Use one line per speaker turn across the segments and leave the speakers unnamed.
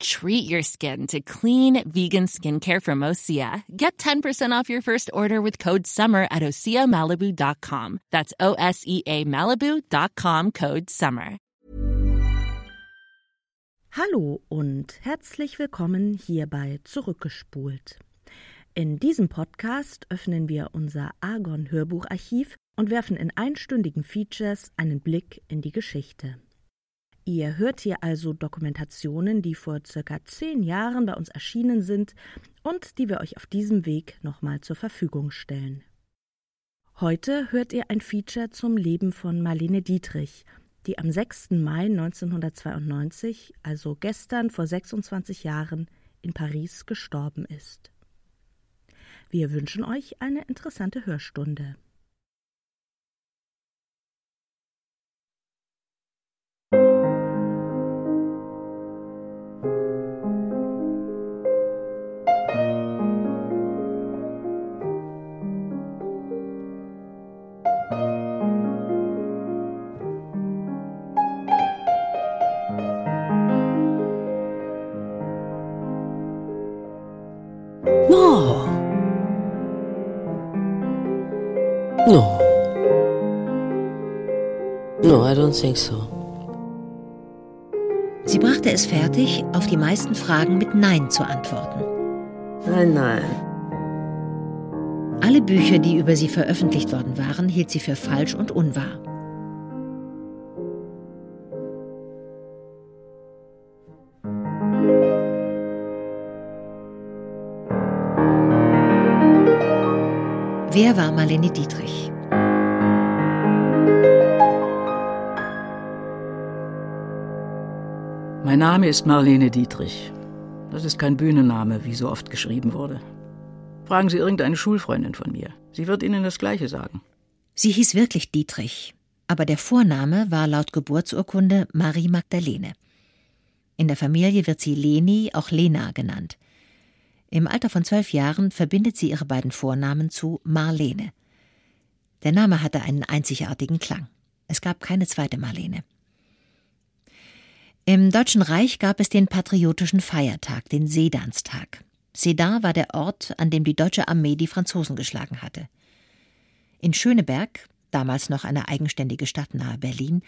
Treat your skin to clean vegan skincare from Osea. Get 10% off your first order with code SUMMER at OseaMalibu.com. That's O S E A Malibu.com code SUMMER.
Hallo und herzlich willkommen hierbei Zurückgespult. In diesem Podcast öffnen wir unser Argon-Hörbucharchiv und werfen in einstündigen Features einen Blick in die Geschichte. Ihr hört hier also Dokumentationen, die vor circa zehn Jahren bei uns erschienen sind und die wir euch auf diesem Weg nochmal zur Verfügung stellen. Heute hört ihr ein Feature zum Leben von Marlene Dietrich, die am 6. Mai 1992, also gestern vor 26 Jahren, in Paris gestorben ist. Wir wünschen euch eine interessante Hörstunde.
I don't think so.
Sie brachte es fertig, auf die meisten Fragen mit Nein zu antworten.
Nein, nein.
Alle Bücher, die über sie veröffentlicht worden waren, hielt sie für falsch und unwahr. Wer war Marlene Dietrich?
Mein Name ist Marlene Dietrich. Das ist kein Bühnenname, wie so oft geschrieben wurde. Fragen Sie irgendeine Schulfreundin von mir. Sie wird Ihnen das Gleiche sagen.
Sie hieß wirklich Dietrich, aber der Vorname war laut Geburtsurkunde Marie Magdalene. In der Familie wird sie Leni, auch Lena genannt. Im Alter von zwölf Jahren verbindet sie ihre beiden Vornamen zu Marlene. Der Name hatte einen einzigartigen Klang. Es gab keine zweite Marlene. Im Deutschen Reich gab es den patriotischen Feiertag, den Sedanstag. Sedan war der Ort, an dem die deutsche Armee die Franzosen geschlagen hatte. In Schöneberg, damals noch eine eigenständige Stadt nahe Berlin,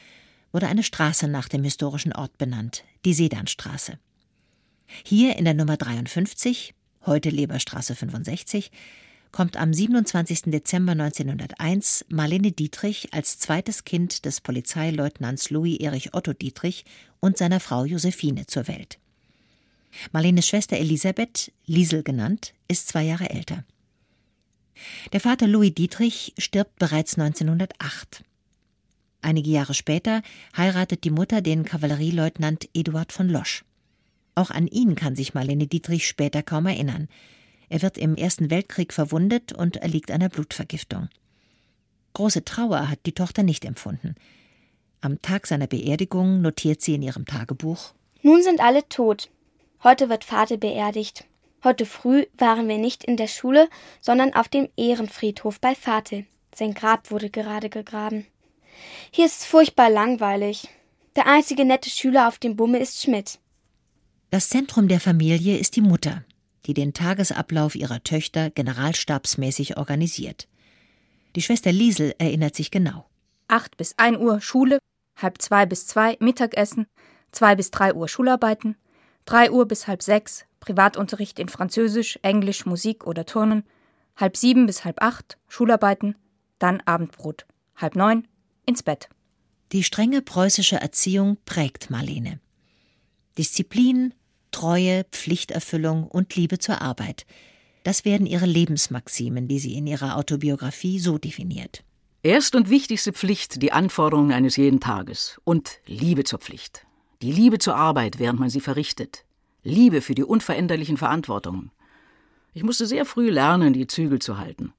wurde eine Straße nach dem historischen Ort benannt, die Sedanstraße. Hier in der Nummer 53, heute Leberstraße 65, kommt am 27. Dezember 1901 Marlene Dietrich als zweites Kind des Polizeileutnants Louis Erich Otto Dietrich und seiner Frau Josephine zur Welt. Marlenes Schwester Elisabeth, Liesel genannt, ist zwei Jahre älter. Der Vater Louis Dietrich stirbt bereits 1908. Einige Jahre später heiratet die Mutter den Kavallerieleutnant Eduard von Losch. Auch an ihn kann sich Marlene Dietrich später kaum erinnern. Er wird im Ersten Weltkrieg verwundet und erliegt einer Blutvergiftung. Große Trauer hat die Tochter nicht empfunden. Am Tag seiner Beerdigung notiert sie in ihrem Tagebuch
Nun sind alle tot. Heute wird Vater beerdigt. Heute früh waren wir nicht in der Schule, sondern auf dem Ehrenfriedhof bei Vater. Sein Grab wurde gerade gegraben. Hier ist es furchtbar langweilig. Der einzige nette Schüler auf dem Bumme ist Schmidt.
Das Zentrum der Familie ist die Mutter, die den Tagesablauf ihrer Töchter generalstabsmäßig organisiert. Die Schwester Liesel erinnert sich genau.
8 bis 1 Uhr Schule, halb zwei bis zwei Mittagessen, 2 bis 3 Uhr Schularbeiten, 3 Uhr bis halb sechs Privatunterricht in Französisch, Englisch, Musik oder Turnen, halb sieben bis halb acht Schularbeiten, dann Abendbrot, halb neun ins Bett.
Die strenge preußische Erziehung prägt Marlene. Disziplin, Treue, Pflichterfüllung und Liebe zur Arbeit. Das werden ihre Lebensmaximen, die sie in ihrer Autobiografie so definiert.
Erst und wichtigste Pflicht die Anforderungen eines jeden Tages und Liebe zur Pflicht. Die Liebe zur Arbeit, während man sie verrichtet. Liebe für die unveränderlichen Verantwortungen. Ich musste sehr früh lernen, die Zügel zu halten.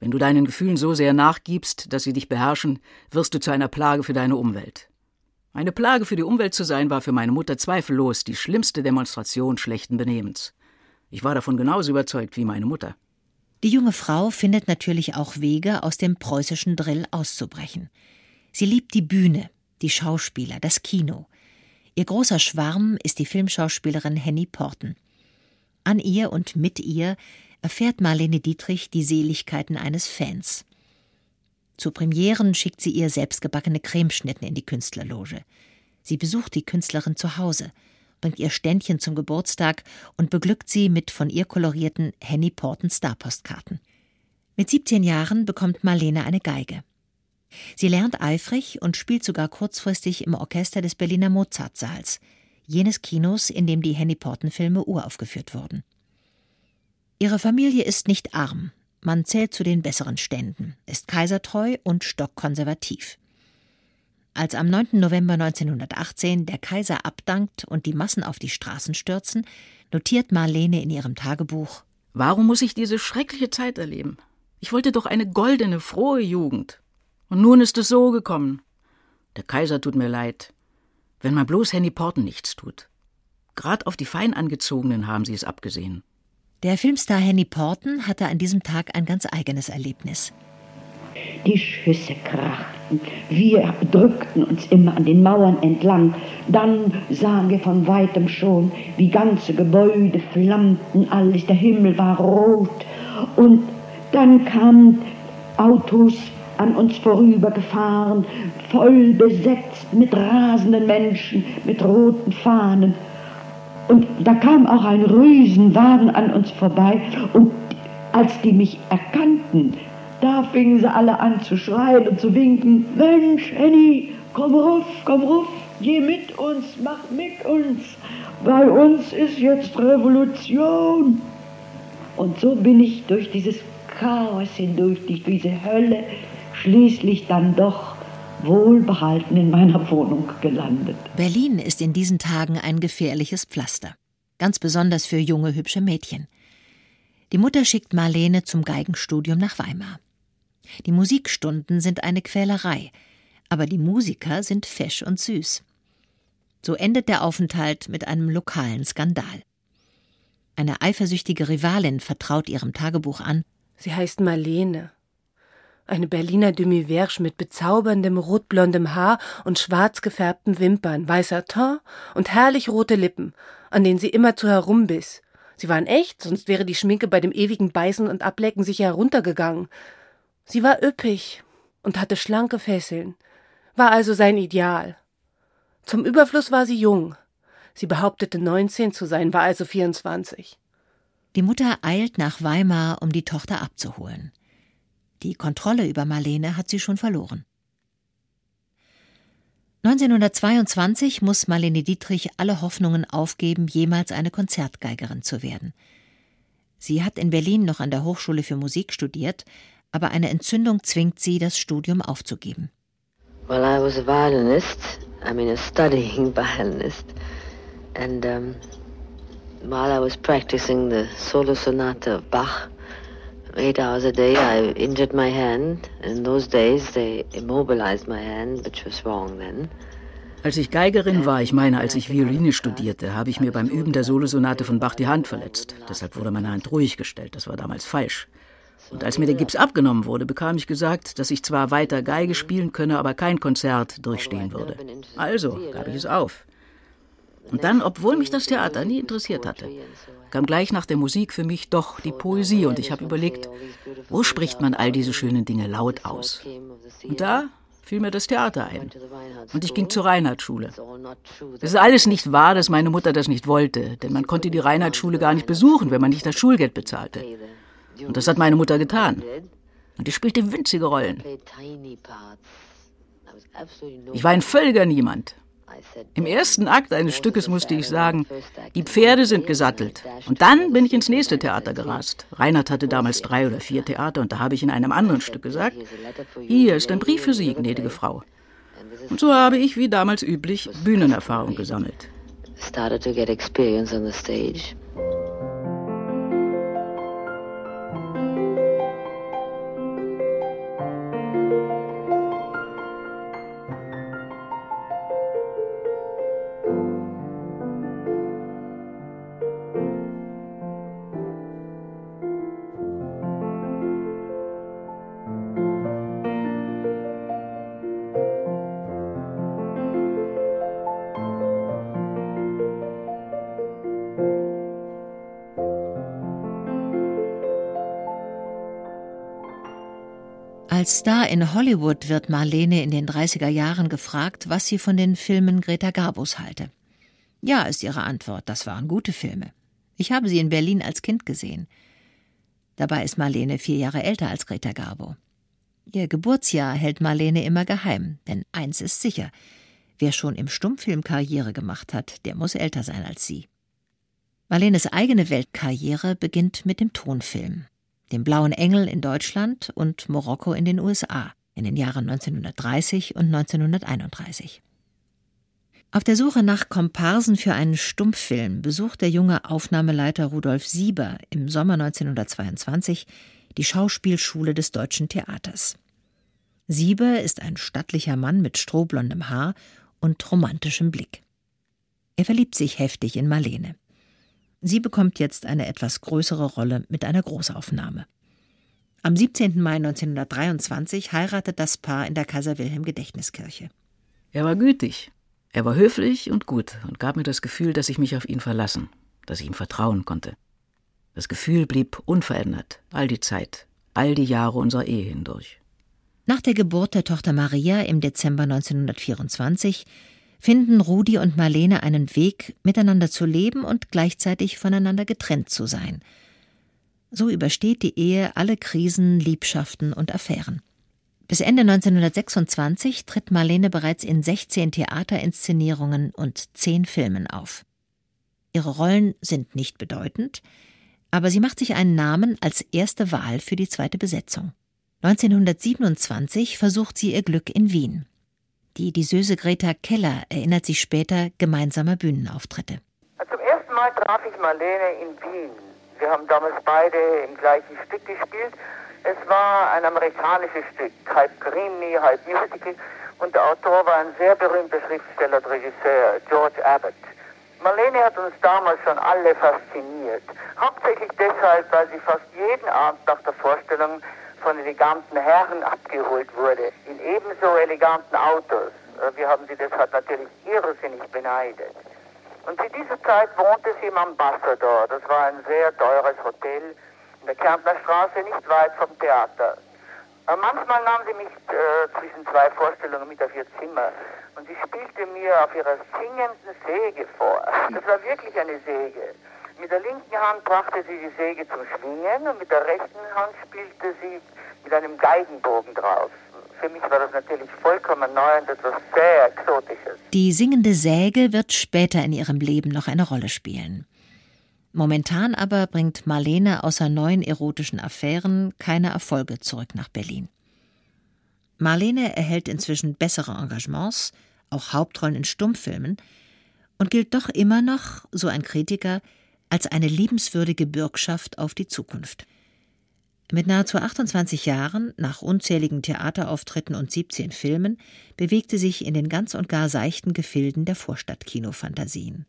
Wenn du deinen Gefühlen so sehr nachgibst, dass sie dich beherrschen, wirst du zu einer Plage für deine Umwelt. Eine Plage für die Umwelt zu sein, war für meine Mutter zweifellos die schlimmste Demonstration schlechten Benehmens. Ich war davon genauso überzeugt wie meine Mutter.
Die junge Frau findet natürlich auch Wege, aus dem preußischen Drill auszubrechen. Sie liebt die Bühne, die Schauspieler, das Kino. Ihr großer Schwarm ist die Filmschauspielerin Henny Porten. An ihr und mit ihr erfährt Marlene Dietrich die Seligkeiten eines Fans. Zu Premieren schickt sie ihr selbstgebackene Cremeschnitten in die Künstlerloge. Sie besucht die Künstlerin zu Hause, bringt ihr Ständchen zum Geburtstag und beglückt sie mit von ihr kolorierten Henny Porten Starpostkarten. Mit 17 Jahren bekommt Marlene eine Geige. Sie lernt eifrig und spielt sogar kurzfristig im Orchester des Berliner Mozartsaals, jenes Kinos, in dem die Henny Porten Filme uraufgeführt wurden. Ihre Familie ist nicht arm, man zählt zu den besseren Ständen, ist kaisertreu und stockkonservativ. Als am 9. November 1918 der Kaiser abdankt und die Massen auf die Straßen stürzen, notiert Marlene in ihrem Tagebuch
Warum muss ich diese schreckliche Zeit erleben? Ich wollte doch eine goldene, frohe Jugend. Und nun ist es so gekommen. Der Kaiser tut mir leid. Wenn man bloß Henny Porten nichts tut. Grad auf die fein angezogenen haben sie es abgesehen.
Der Filmstar Henny Porten hatte an diesem Tag ein ganz eigenes Erlebnis.
Die Schüsse krachten. Wir drückten uns immer an den Mauern entlang. Dann sahen wir von weitem schon, wie ganze Gebäude flammten, alles, der Himmel war rot. Und dann kamen Autos an uns vorübergefahren, voll besetzt mit rasenden Menschen, mit roten Fahnen. Und da kam auch ein Riesenwagen an uns vorbei und als die mich erkannten, da fingen sie alle an zu schreien und zu winken. Mensch, Henny, komm ruf, komm ruf, geh mit uns, mach mit uns. Bei uns ist jetzt Revolution. Und so bin ich durch dieses Chaos hindurch, durch diese Hölle, schließlich dann doch wohlbehalten in meiner Wohnung gelandet.
Berlin ist in diesen Tagen ein gefährliches Pflaster. Ganz besonders für junge, hübsche Mädchen. Die Mutter schickt Marlene zum Geigenstudium nach Weimar. Die Musikstunden sind eine Quälerei, aber die Musiker sind fesch und süß. So endet der Aufenthalt mit einem lokalen Skandal. Eine eifersüchtige Rivalin vertraut ihrem Tagebuch an.
Sie heißt Marlene. Eine Berliner Demi-Vierge mit bezauberndem rotblondem Haar und schwarz gefärbten Wimpern, weißer Teint und herrlich rote Lippen, an denen sie immerzu herumbiss. Sie waren echt, sonst wäre die Schminke bei dem ewigen Beißen und Ablecken sicher heruntergegangen. Sie war üppig und hatte schlanke Fesseln, war also sein Ideal. Zum Überfluss war sie jung. Sie behauptete 19 zu sein, war also 24.
Die Mutter eilt nach Weimar, um die Tochter abzuholen. Die Kontrolle über Marlene hat sie schon verloren. 1922 muss Marlene Dietrich alle Hoffnungen aufgeben, jemals eine Konzertgeigerin zu werden. Sie hat in Berlin noch an der Hochschule für Musik studiert, aber eine Entzündung zwingt sie, das Studium aufzugeben.
Well, I was a violinist. I mean, a studying violinist. And um, while I was practicing the solo sonata of Bach, eight hours a day, I injured my hand. In those days, they immobilized my hand, which was wrong then.
Als ich Geigerin war, ich meine, als ich Violine studierte, habe ich mir beim Üben der Solosonate von Bach die Hand verletzt. Deshalb wurde meine Hand ruhig gestellt. Das war damals falsch. Und als mir der Gips abgenommen wurde, bekam ich gesagt, dass ich zwar weiter Geige spielen könne, aber kein Konzert durchstehen würde. Also gab ich es auf. Und dann, obwohl mich das Theater nie interessiert hatte, kam gleich nach der Musik für mich doch die Poesie und ich habe überlegt, wo spricht man all diese schönen Dinge laut aus? Und da fiel mir das Theater ein. Und ich ging zur Reinhardtschule. Es ist alles nicht wahr, dass meine Mutter das nicht wollte, denn man konnte die Reinhardtschule gar nicht besuchen, wenn man nicht das Schulgeld bezahlte. Und das hat meine Mutter getan. Und ich spielte winzige Rollen. Ich war ein völliger Niemand. Im ersten Akt eines Stückes musste ich sagen, die Pferde sind gesattelt. Und dann bin ich ins nächste Theater gerast. Reinhard hatte damals drei oder vier Theater und da habe ich in einem anderen Stück gesagt, hier ist ein Brief für Sie, gnädige Frau. Und so habe ich, wie damals üblich, Bühnenerfahrung gesammelt.
Started to get experience on the stage.
Als Star in Hollywood wird Marlene in den 30er Jahren gefragt, was sie von den Filmen Greta Garbos halte. Ja, ist ihre Antwort, das waren gute Filme. Ich habe sie in Berlin als Kind gesehen. Dabei ist Marlene vier Jahre älter als Greta Garbo. Ihr Geburtsjahr hält Marlene immer geheim, denn eins ist sicher: Wer schon im Stummfilm Karriere gemacht hat, der muss älter sein als sie. Marlenes eigene Weltkarriere beginnt mit dem Tonfilm, dem Blauen Engel in Deutschland und Marokko in den USA in den Jahren 1930 und 1931. Auf der Suche nach Komparsen für einen Stummfilm besucht der junge Aufnahmeleiter Rudolf Sieber im Sommer 1922 die Schauspielschule des Deutschen Theaters. Sieber ist ein stattlicher Mann mit strohblondem Haar und romantischem Blick. Er verliebt sich heftig in Marlene. Sie bekommt jetzt eine etwas größere Rolle mit einer Großaufnahme. Am 17. Mai 1923 heiratet das Paar in der Kaiser Wilhelm Gedächtniskirche.
Er war gütig, er war höflich und gut und gab mir das Gefühl, dass ich mich auf ihn verlassen, dass ich ihm vertrauen konnte. Das Gefühl blieb unverändert, all die Zeit, all die Jahre unserer Ehe hindurch.
Nach der Geburt der Tochter Maria im Dezember 1924 finden Rudi und Marlene einen Weg, miteinander zu leben und gleichzeitig voneinander getrennt zu sein. So übersteht die Ehe alle Krisen, Liebschaften und Affären. Bis Ende 1926 tritt Marlene bereits in 16 Theaterinszenierungen und 10 Filmen auf. Ihre Rollen sind nicht bedeutend, aber sie macht sich einen Namen als erste Wahl für die zweite Besetzung. 1927 versucht sie ihr Glück in Wien. Die Disöse Greta Keller erinnert sich später gemeinsamer Bühnenauftritte.
Zum ersten Mal traf ich Marlene in Wien. Wir haben damals beide im gleichen Stück gespielt es war ein amerikanisches Stück, halb Krimi, halb Musical. Und der Autor war ein sehr berühmter Schriftsteller und Regisseur, George Abbott. Marlene hat uns damals schon alle fasziniert. Hauptsächlich deshalb, weil sie fast jeden Abend nach der Vorstellung von eleganten Herren abgeholt wurde, in ebenso eleganten Autos. Äh, wir haben sie deshalb natürlich irrsinnig beneidet. Und zu dieser Zeit wohnte sie im Ambassador. Das war ein sehr teures Hotel der Kärntner Straße, nicht weit vom Theater. Aber manchmal nahm sie mich äh, zwischen zwei Vorstellungen mit auf ihr Zimmer und sie spielte mir auf ihrer singenden Säge vor. Das war wirklich eine Säge. Mit der linken Hand brachte sie die Säge zum Schwingen und mit der rechten Hand spielte sie mit einem Geigenbogen drauf. Für mich war das natürlich vollkommen neu und etwas sehr Exotisches.
Die singende Säge wird später in ihrem Leben noch eine Rolle spielen. Momentan aber bringt Marlene außer neuen erotischen Affären keine Erfolge zurück nach Berlin. Marlene erhält inzwischen bessere Engagements, auch Hauptrollen in Stummfilmen, und gilt doch immer noch, so ein Kritiker, als eine liebenswürdige Bürgschaft auf die Zukunft. Mit nahezu 28 Jahren, nach unzähligen Theaterauftritten und 17 Filmen, bewegt sie sich in den ganz und gar seichten Gefilden der Vorstadtkinofantasien.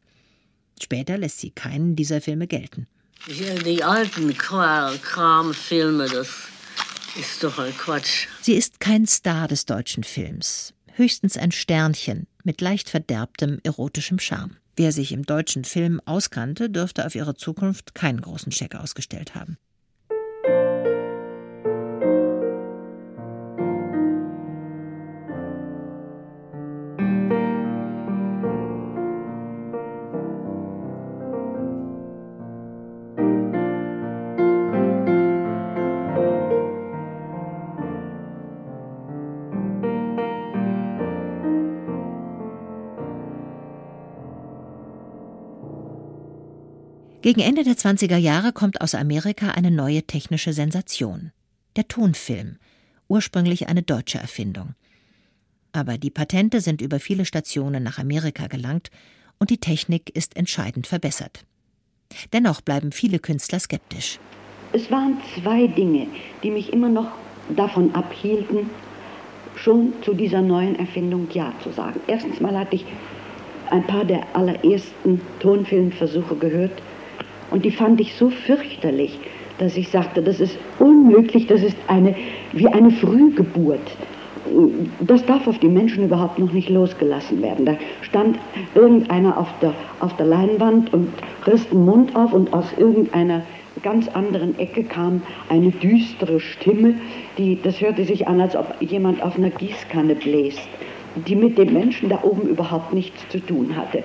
Später lässt sie keinen dieser Filme gelten.
Ja, die alten Kram-Filme, das ist doch ein Quatsch.
Sie ist kein Star des deutschen Films, höchstens ein Sternchen mit leicht verderbtem erotischem Charme. Wer sich im deutschen Film auskannte, dürfte auf ihre Zukunft keinen großen Scheck ausgestellt haben. Gegen Ende der 20er Jahre kommt aus Amerika eine neue technische Sensation. Der Tonfilm, ursprünglich eine deutsche Erfindung. Aber die Patente sind über viele Stationen nach Amerika gelangt und die Technik ist entscheidend verbessert. Dennoch bleiben viele Künstler skeptisch.
Es waren zwei Dinge, die mich immer noch davon abhielten, schon zu dieser neuen Erfindung Ja zu sagen. Erstens mal hatte ich ein paar der allerersten Tonfilmversuche gehört und die fand ich so fürchterlich, dass ich sagte, das ist unmöglich, das ist eine, wie eine Frühgeburt. Das darf auf die Menschen überhaupt noch nicht losgelassen werden. Da stand irgendeiner auf der, auf der Leinwand und riss den Mund auf und aus irgendeiner ganz anderen Ecke kam eine düstere Stimme, die, das hörte sich an, als ob jemand auf einer Gießkanne bläst, die mit dem Menschen da oben überhaupt nichts zu tun hatte.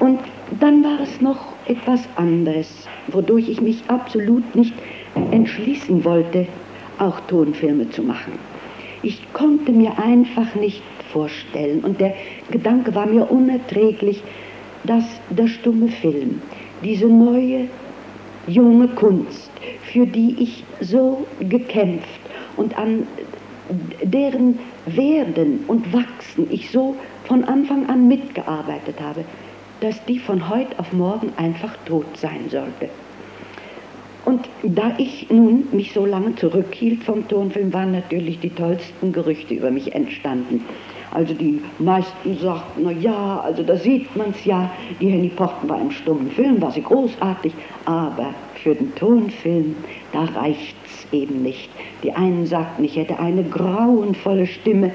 Und dann war es noch etwas anderes, wodurch ich mich absolut nicht entschließen wollte, auch Tonfilme zu machen. Ich konnte mir einfach nicht vorstellen und der Gedanke war mir unerträglich, dass der stumme Film, diese neue junge Kunst, für die ich so gekämpft und an deren Werden und Wachsen ich so von Anfang an mitgearbeitet habe, dass die von heute auf morgen einfach tot sein sollte. Und da ich nun mich so lange zurückhielt vom Tonfilm, waren natürlich die tollsten Gerüchte über mich entstanden. Also die meisten sagten, na ja, also da sieht man es ja, die Henny Porten war im stummen Film, war sie großartig, aber für den Tonfilm, da reicht's eben nicht. Die einen sagten, ich hätte eine grauenvolle Stimme,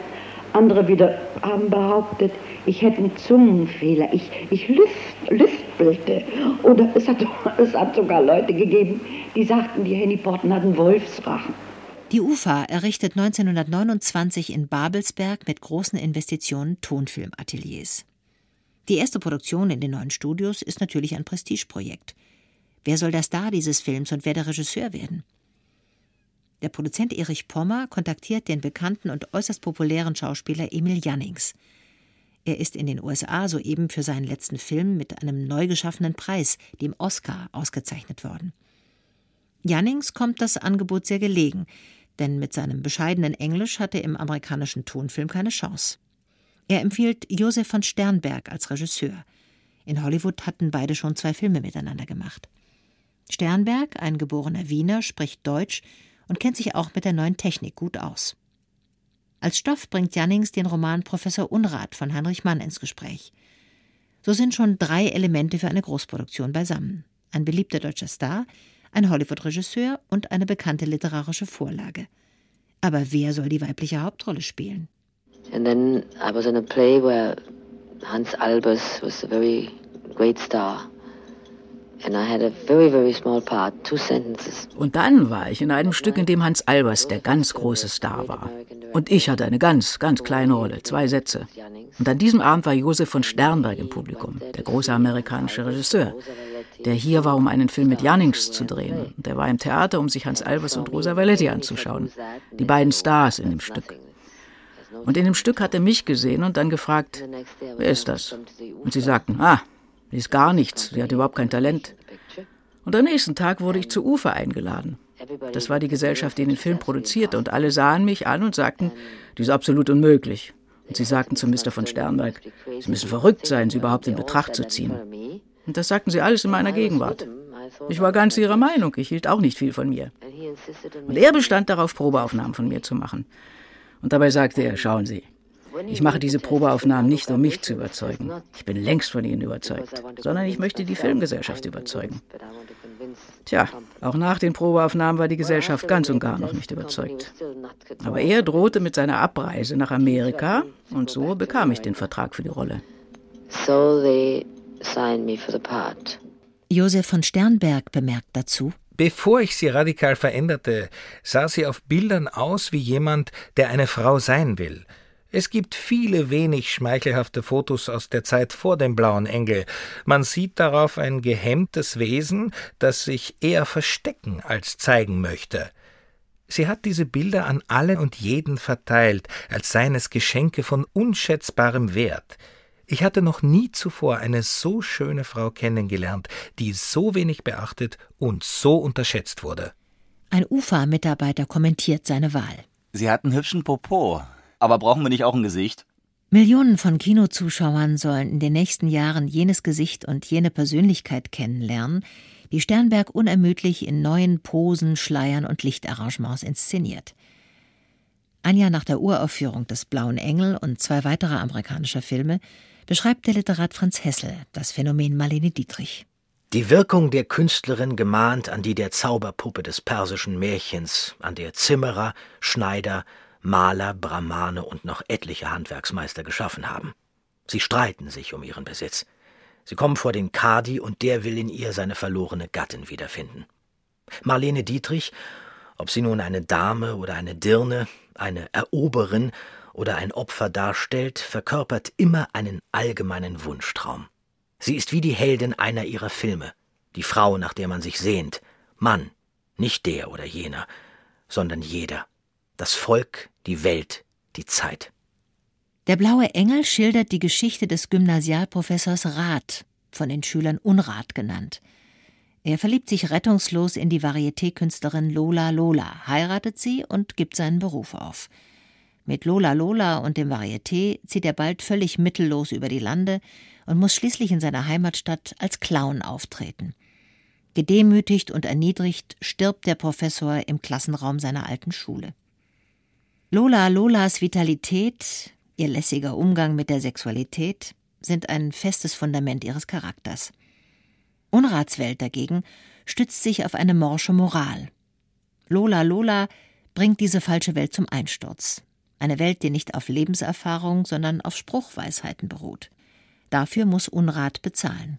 andere wieder haben behauptet, ich hätte einen Zungenfehler, ich, ich lüft, lüftelte. Oder es hat, es hat sogar Leute gegeben, die sagten, die Henny Porten hatten Wolfsrachen.
Die UFA errichtet 1929 in Babelsberg mit großen Investitionen Tonfilmateliers. Die erste Produktion in den neuen Studios ist natürlich ein Prestigeprojekt. Wer soll der Star dieses Films und wer der Regisseur werden? Der Produzent Erich Pommer kontaktiert den bekannten und äußerst populären Schauspieler Emil Jannings. Er ist in den USA soeben für seinen letzten Film mit einem neu geschaffenen Preis, dem Oscar, ausgezeichnet worden. Jannings kommt das Angebot sehr gelegen, denn mit seinem bescheidenen Englisch hat er im amerikanischen Tonfilm keine Chance. Er empfiehlt Josef von Sternberg als Regisseur. In Hollywood hatten beide schon zwei Filme miteinander gemacht. Sternberg, ein geborener Wiener, spricht Deutsch und kennt sich auch mit der neuen Technik gut aus. Als Stoff bringt Jannings den Roman Professor Unrat von Heinrich Mann ins Gespräch. So sind schon drei Elemente für eine Großproduktion beisammen. Ein beliebter deutscher Star, ein Hollywood-Regisseur und eine bekannte literarische Vorlage. Aber wer soll die weibliche Hauptrolle spielen?
And then I was in a play where Hans Albers was a very great star.
Und dann war ich in einem Stück, in dem Hans Albers der ganz große Star war. Und ich hatte eine ganz, ganz kleine Rolle, zwei Sätze. Und an diesem Abend war Josef von Sternberg im Publikum, der große amerikanische Regisseur, der hier war, um einen Film mit Jannings zu drehen. Und der war im Theater, um sich Hans Albers und Rosa Valetti anzuschauen, die beiden Stars in dem Stück. Und in dem Stück hat er mich gesehen und dann gefragt, wer ist das? Und sie sagten, ah, Sie ist gar nichts, sie hat überhaupt kein Talent. Und am nächsten Tag wurde ich zu Ufer eingeladen. Das war die Gesellschaft, die den Film produzierte, und alle sahen mich an und sagten, die ist absolut unmöglich. Und sie sagten zu Mr. von Sternberg, Sie müssen verrückt sein, sie überhaupt in Betracht zu ziehen. Und das sagten sie alles in meiner Gegenwart. Ich war ganz ihrer Meinung, ich hielt auch nicht viel von mir. Und er bestand darauf, Probeaufnahmen von mir zu machen. Und dabei sagte er, schauen Sie, ich mache diese Probeaufnahmen nicht, um mich zu überzeugen. Ich bin längst von ihnen überzeugt, sondern ich möchte die Filmgesellschaft überzeugen. Tja, auch nach den Probeaufnahmen war die Gesellschaft ganz und gar noch nicht überzeugt. Aber er drohte mit seiner Abreise nach Amerika und so bekam ich den Vertrag für die Rolle.
So they signed me for the part.
Josef von Sternberg bemerkt dazu.
Bevor ich sie radikal veränderte, sah sie auf Bildern aus wie jemand, der eine Frau sein will. Es gibt viele wenig schmeichelhafte Fotos aus der Zeit vor dem blauen Engel. Man sieht darauf ein gehemmtes Wesen, das sich eher verstecken als zeigen möchte. Sie hat diese Bilder an alle und jeden verteilt, als seien es Geschenke von unschätzbarem Wert. Ich hatte noch nie zuvor eine so schöne Frau kennengelernt, die so wenig beachtet und so unterschätzt wurde.
Ein UFA-Mitarbeiter kommentiert seine Wahl.
Sie hat einen hübschen Popo. Aber brauchen wir nicht auch ein Gesicht?
Millionen von Kinozuschauern sollen in den nächsten Jahren jenes Gesicht und jene Persönlichkeit kennenlernen, die Sternberg unermüdlich in neuen Posen, Schleiern und Lichtarrangements inszeniert. Ein Jahr nach der Uraufführung des Blauen Engel und zwei weiterer amerikanischer Filme beschreibt der Literat Franz Hessel das Phänomen Marlene Dietrich.
Die Wirkung der Künstlerin gemahnt an die der Zauberpuppe des persischen Märchens, an der Zimmerer, Schneider, Maler, Brahmane und noch etliche Handwerksmeister geschaffen haben. Sie streiten sich um ihren Besitz. Sie kommen vor den Kadi und der will in ihr seine verlorene Gattin wiederfinden. Marlene Dietrich, ob sie nun eine Dame oder eine Dirne, eine Eroberin oder ein Opfer darstellt, verkörpert immer einen allgemeinen Wunschtraum. Sie ist wie die Heldin einer ihrer Filme, die Frau, nach der man sich sehnt, Mann, nicht der oder jener, sondern jeder, das Volk, die Welt, die Zeit.
Der blaue Engel schildert die Geschichte des Gymnasialprofessors Rath, von den Schülern Unrat genannt. Er verliebt sich rettungslos in die Varieté-Künstlerin Lola Lola, heiratet sie und gibt seinen Beruf auf. Mit Lola Lola und dem Varieté zieht er bald völlig mittellos über die Lande und muss schließlich in seiner Heimatstadt als Clown auftreten. Gedemütigt und erniedrigt stirbt der Professor im Klassenraum seiner alten Schule. Lola Lolas Vitalität, ihr lässiger Umgang mit der Sexualität sind ein festes Fundament ihres Charakters. Unratswelt dagegen stützt sich auf eine morsche Moral. Lola Lola bringt diese falsche Welt zum Einsturz. Eine Welt, die nicht auf Lebenserfahrung, sondern auf Spruchweisheiten beruht. Dafür muss Unrat bezahlen.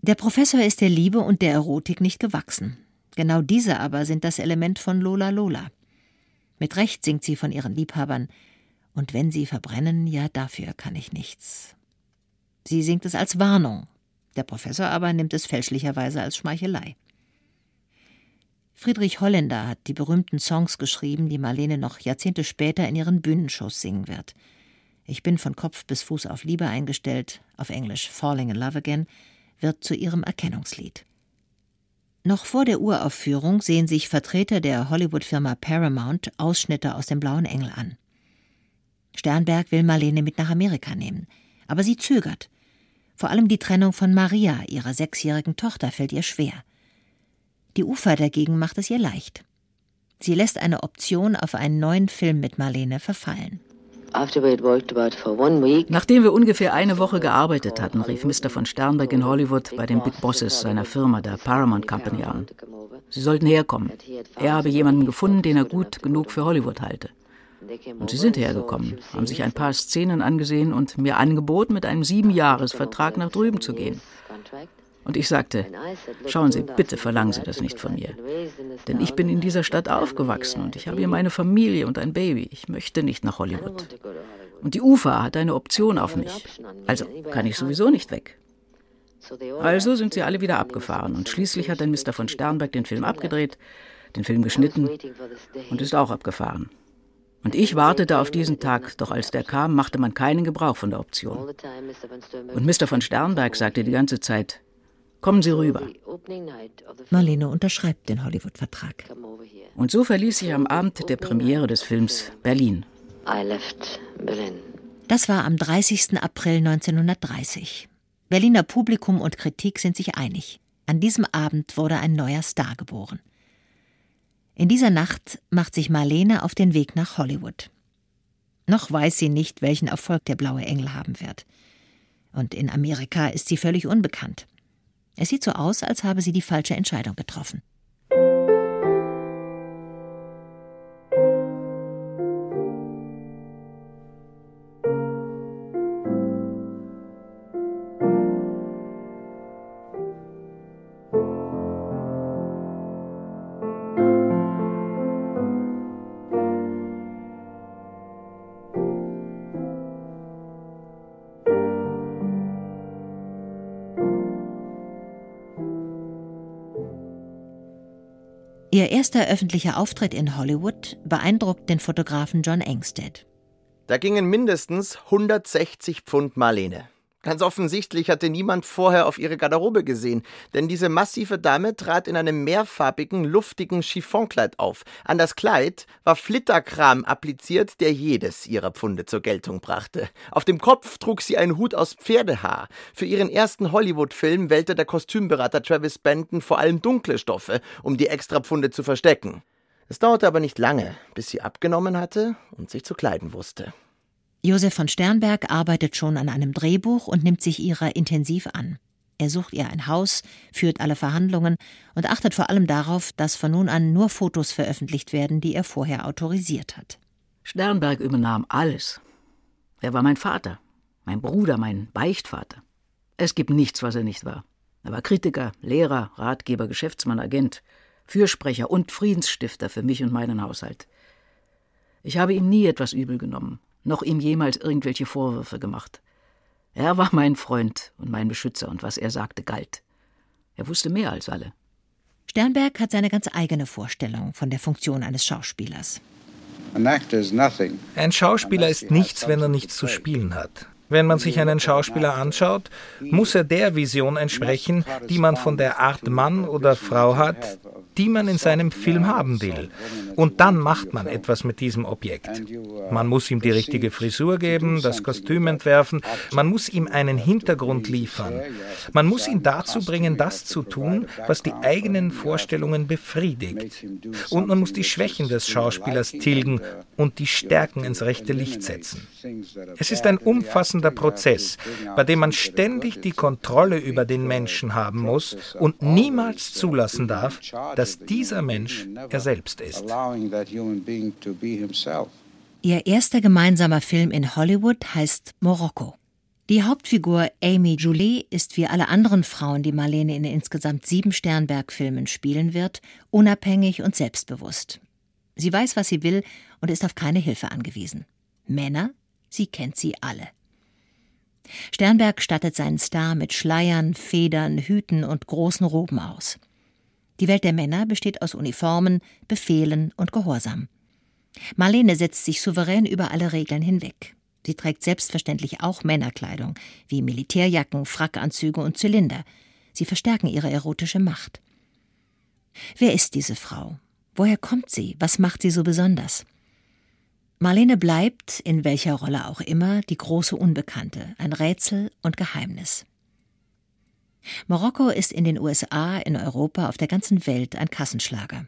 Der Professor ist der Liebe und der Erotik nicht gewachsen. Genau diese aber sind das Element von Lola Lola. Mit Recht singt sie von ihren Liebhabern, und wenn sie verbrennen, ja dafür kann ich nichts. Sie singt es als Warnung, der Professor aber nimmt es fälschlicherweise als Schmeichelei. Friedrich Holländer hat die berühmten Songs geschrieben, die Marlene noch Jahrzehnte später in ihren Bühnenshows singen wird. Ich bin von Kopf bis Fuß auf Liebe eingestellt, auf Englisch Falling in Love Again, wird zu ihrem Erkennungslied. Noch vor der Uraufführung sehen sich Vertreter der Hollywood-Firma Paramount Ausschnitte aus dem Blauen Engel an. Sternberg will Marlene mit nach Amerika nehmen, aber sie zögert. Vor allem die Trennung von Maria, ihrer sechsjährigen Tochter, fällt ihr schwer. Die Ufer dagegen macht es ihr leicht. Sie lässt eine Option auf einen neuen Film mit Marlene verfallen.
Nachdem wir ungefähr eine Woche gearbeitet hatten, rief Mr. von Sternberg in Hollywood bei den Big Bosses seiner Firma, der Paramount Company, an. Sie sollten herkommen. Er habe jemanden gefunden, den er gut genug für Hollywood halte. Und sie sind hergekommen, haben sich ein paar Szenen angesehen und mir angeboten, mit einem Siebenjahresvertrag nach drüben zu gehen. Und ich sagte, schauen Sie, bitte verlangen Sie das nicht von mir. Denn ich bin in dieser Stadt aufgewachsen und ich habe hier meine Familie und ein Baby. Ich möchte nicht nach Hollywood. Und die UFA hat eine Option auf mich. Also kann ich sowieso nicht weg. Also sind sie alle wieder abgefahren und schließlich hat dann Mr. von Sternberg den Film abgedreht, den Film geschnitten und ist auch abgefahren. Und ich wartete auf diesen Tag, doch als der kam, machte man keinen Gebrauch von der Option. Und Mr. von Sternberg sagte die ganze Zeit, kommen Sie rüber.
Marlene unterschreibt den Hollywood-Vertrag.
Und so verließ ich am Abend der Premiere des Films Berlin.
Das war am 30. April 1930. Berliner Publikum und Kritik sind sich einig. An diesem Abend wurde ein neuer Star geboren. In dieser Nacht macht sich Marlene auf den Weg nach Hollywood. Noch weiß sie nicht, welchen Erfolg der blaue Engel haben wird. Und in Amerika ist sie völlig unbekannt. Es sieht so aus, als habe sie die falsche Entscheidung getroffen. Erster öffentlicher Auftritt in Hollywood beeindruckt den Fotografen John Engstead.
Da gingen mindestens 160 Pfund Marlene. Ganz offensichtlich hatte niemand vorher auf ihre Garderobe gesehen, denn diese massive Dame trat in einem mehrfarbigen, luftigen Chiffonkleid auf. An das Kleid war Flitterkram appliziert, der jedes ihrer Pfunde zur Geltung brachte. Auf dem Kopf trug sie einen Hut aus Pferdehaar. Für ihren ersten Hollywood-Film wählte der Kostümberater Travis Benton vor allem dunkle Stoffe, um die Extrapfunde zu verstecken. Es dauerte aber nicht lange, bis sie abgenommen hatte und sich zu kleiden wusste.
Josef von Sternberg arbeitet schon an einem Drehbuch und nimmt sich ihrer intensiv an. Er sucht ihr ein Haus, führt alle Verhandlungen und achtet vor allem darauf, dass von nun an nur Fotos veröffentlicht werden, die er vorher autorisiert hat.
Sternberg übernahm alles. Er war mein Vater, mein Bruder, mein Beichtvater. Es gibt nichts, was er nicht war. Er war Kritiker, Lehrer, Ratgeber, Geschäftsmann, Agent. Fürsprecher und Friedensstifter für mich und meinen Haushalt. Ich habe ihm nie etwas übel genommen, noch ihm jemals irgendwelche Vorwürfe gemacht. Er war mein Freund und mein Beschützer, und was er sagte, galt. Er wusste mehr als alle.
Sternberg hat seine ganz eigene Vorstellung von der Funktion eines Schauspielers.
Ein Schauspieler ist nichts, wenn er nichts zu spielen hat. Wenn man sich einen Schauspieler anschaut, muss er der Vision entsprechen, die man von der Art Mann oder Frau hat, die man in seinem Film haben will. Und dann macht man etwas mit diesem Objekt. Man muss ihm die richtige Frisur geben, das Kostüm entwerfen, man muss ihm einen Hintergrund liefern. Man muss ihn dazu bringen, das zu tun, was die eigenen Vorstellungen befriedigt. Und man muss die Schwächen des Schauspielers tilgen und die Stärken ins rechte Licht setzen. Es ist ein umfassender Prozess, bei dem man ständig die Kontrolle über den Menschen haben muss und niemals zulassen darf, dass dieser Mensch er selbst ist.
Ihr erster gemeinsamer Film in Hollywood heißt Morocco. Die Hauptfigur Amy Joulet ist wie alle anderen Frauen, die Marlene in insgesamt sieben Sternberg-Filmen spielen wird, unabhängig und selbstbewusst. Sie weiß, was sie will und ist auf keine Hilfe angewiesen. Männer, sie kennt sie alle. Sternberg stattet seinen Star mit Schleiern, Federn, Hüten und großen Roben aus. Die Welt der Männer besteht aus Uniformen, Befehlen und Gehorsam. Marlene setzt sich souverän über alle Regeln hinweg. Sie trägt selbstverständlich auch Männerkleidung, wie Militärjacken, Frackanzüge und Zylinder. Sie verstärken ihre erotische Macht. Wer ist diese Frau? Woher kommt sie? Was macht sie so besonders? Marlene bleibt, in welcher Rolle auch immer, die große Unbekannte, ein Rätsel und Geheimnis. Marokko ist in den USA, in Europa, auf der ganzen Welt ein Kassenschlager.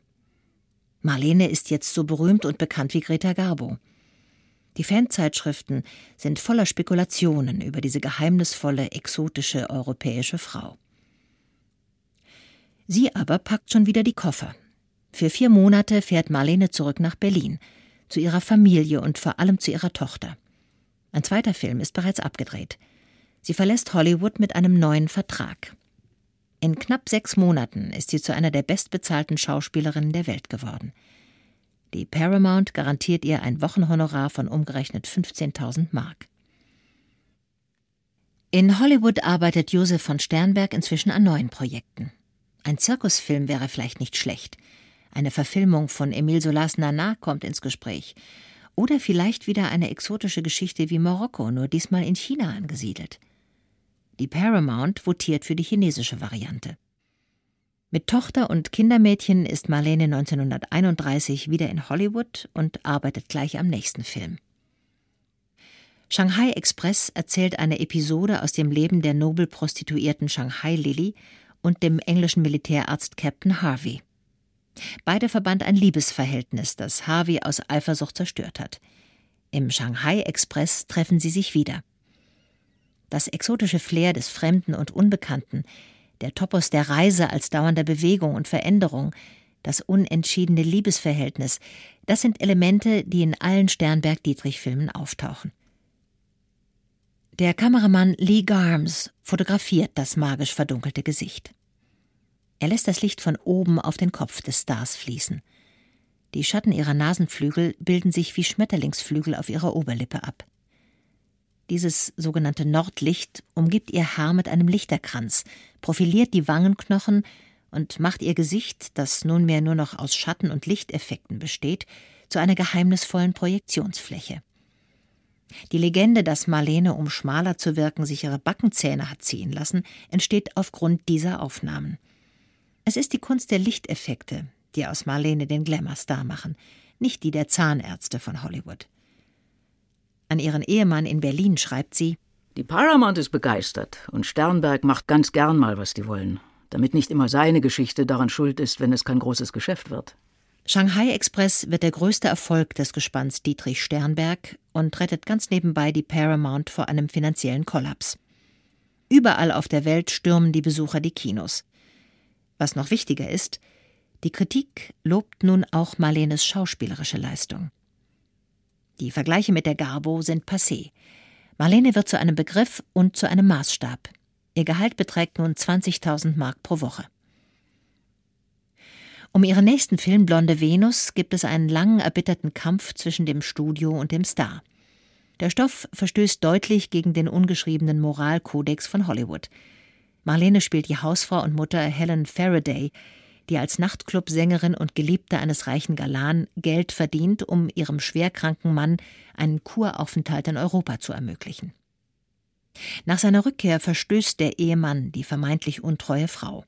Marlene ist jetzt so berühmt und bekannt wie Greta Garbo. Die Fanzeitschriften sind voller Spekulationen über diese geheimnisvolle, exotische europäische Frau. Sie aber packt schon wieder die Koffer. Für vier Monate fährt Marlene zurück nach Berlin, zu ihrer Familie und vor allem zu ihrer Tochter. Ein zweiter Film ist bereits abgedreht. Sie verlässt Hollywood mit einem neuen Vertrag. In knapp sechs Monaten ist sie zu einer der bestbezahlten Schauspielerinnen der Welt geworden. Die Paramount garantiert ihr ein Wochenhonorar von umgerechnet 15.000 Mark. In Hollywood arbeitet Josef von Sternberg inzwischen an neuen Projekten. Ein Zirkusfilm wäre vielleicht nicht schlecht. Eine Verfilmung von Emile Solas Nana kommt ins Gespräch. Oder vielleicht wieder eine exotische Geschichte wie Marokko, nur diesmal in China angesiedelt. Die Paramount votiert für die chinesische Variante. Mit Tochter und Kindermädchen ist Marlene 1931 wieder in Hollywood und arbeitet gleich am nächsten Film. Shanghai Express erzählt eine Episode aus dem Leben der Nobelprostituierten Shanghai Lily und dem englischen Militärarzt Captain Harvey. Beide verband ein Liebesverhältnis, das Harvey aus Eifersucht zerstört hat. Im Shanghai Express treffen sie sich wieder. Das exotische Flair des Fremden und Unbekannten, der Topos der Reise als dauernder Bewegung und Veränderung, das unentschiedene Liebesverhältnis, das sind Elemente, die in allen Sternberg-Dietrich-Filmen auftauchen. Der Kameramann Lee Garms fotografiert das magisch verdunkelte Gesicht. Er lässt das Licht von oben auf den Kopf des Stars fließen. Die Schatten ihrer Nasenflügel bilden sich wie Schmetterlingsflügel auf ihrer Oberlippe ab. Dieses sogenannte Nordlicht umgibt ihr Haar mit einem Lichterkranz, profiliert die Wangenknochen und macht ihr Gesicht, das nunmehr nur noch aus Schatten- und Lichteffekten besteht, zu einer geheimnisvollen Projektionsfläche. Die Legende, dass Marlene, um schmaler zu wirken, sich ihre Backenzähne hat ziehen lassen, entsteht aufgrund dieser Aufnahmen. Es ist die Kunst der Lichteffekte, die aus Marlene den Glamour-Star machen, nicht die der Zahnärzte von Hollywood. An ihren Ehemann in Berlin schreibt sie:
Die Paramount ist begeistert und Sternberg macht ganz gern mal, was die wollen, damit nicht immer seine Geschichte daran schuld ist, wenn es kein großes Geschäft wird.
Shanghai Express wird der größte Erfolg des Gespanns Dietrich Sternberg und rettet ganz nebenbei die Paramount vor einem finanziellen Kollaps. Überall auf der Welt stürmen die Besucher die Kinos. Was noch wichtiger ist, die Kritik lobt nun auch Marlenes schauspielerische Leistung. Die Vergleiche mit der Garbo sind passé. Marlene wird zu einem Begriff und zu einem Maßstab. Ihr Gehalt beträgt nun 20.000 Mark pro Woche. Um ihren nächsten Film Blonde Venus gibt es einen langen erbitterten Kampf zwischen dem Studio und dem Star. Der Stoff verstößt deutlich gegen den ungeschriebenen Moralkodex von Hollywood. Marlene spielt die Hausfrau und Mutter Helen Faraday, die als Nachtclubsängerin und Geliebte eines reichen Galan Geld verdient, um ihrem schwerkranken Mann einen Kuraufenthalt in Europa zu ermöglichen. Nach seiner Rückkehr verstößt der Ehemann die vermeintlich untreue Frau.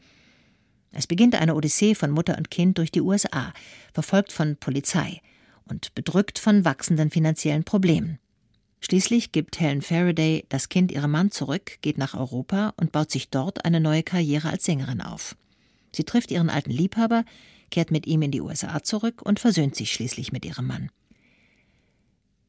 Es beginnt eine Odyssee von Mutter und Kind durch die USA, verfolgt von Polizei und bedrückt von wachsenden finanziellen Problemen. Schließlich gibt Helen Faraday das Kind ihrem Mann zurück, geht nach Europa und baut sich dort eine neue Karriere als Sängerin auf. Sie trifft ihren alten Liebhaber, kehrt mit ihm in die USA zurück und versöhnt sich schließlich mit ihrem Mann.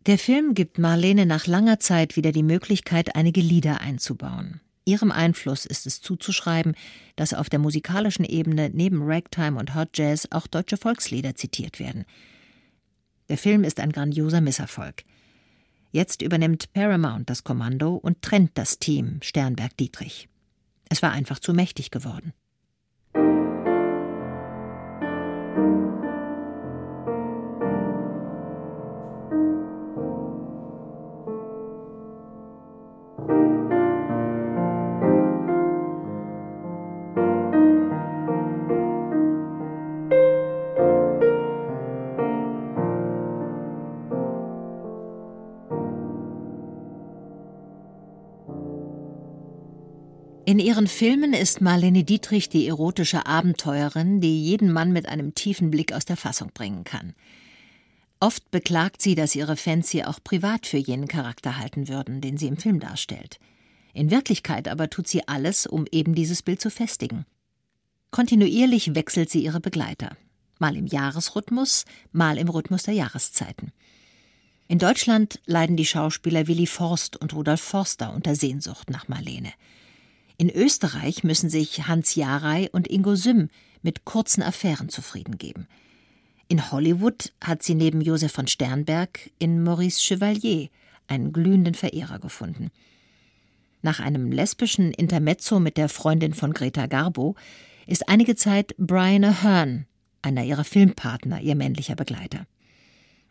Der Film gibt Marlene nach langer Zeit wieder die Möglichkeit, einige Lieder einzubauen. Ihrem Einfluss ist es zuzuschreiben, dass auf der musikalischen Ebene neben Ragtime und Hot Jazz auch deutsche Volkslieder zitiert werden. Der Film ist ein grandioser Misserfolg. Jetzt übernimmt Paramount das Kommando und trennt das Team Sternberg-Dietrich. Es war einfach zu mächtig geworden. Thank you. In ihren Filmen ist Marlene Dietrich die erotische Abenteurerin, die jeden Mann mit einem tiefen Blick aus der Fassung bringen kann. Oft beklagt sie, dass ihre Fans sie auch privat für jenen Charakter halten würden, den sie im Film darstellt. In Wirklichkeit aber tut sie alles, um eben dieses Bild zu festigen. Kontinuierlich wechselt sie ihre Begleiter, mal im Jahresrhythmus, mal im Rhythmus der Jahreszeiten. In Deutschland leiden die Schauspieler Willi Forst und Rudolf Forster unter Sehnsucht nach Marlene. In Österreich müssen sich Hans Jarey und Ingo Sümm mit kurzen Affären zufrieden geben. In Hollywood hat sie neben Josef von Sternberg in Maurice Chevalier einen glühenden Verehrer gefunden. Nach einem lesbischen Intermezzo mit der Freundin von Greta Garbo ist einige Zeit Brian Ahern, einer ihrer Filmpartner, ihr männlicher Begleiter.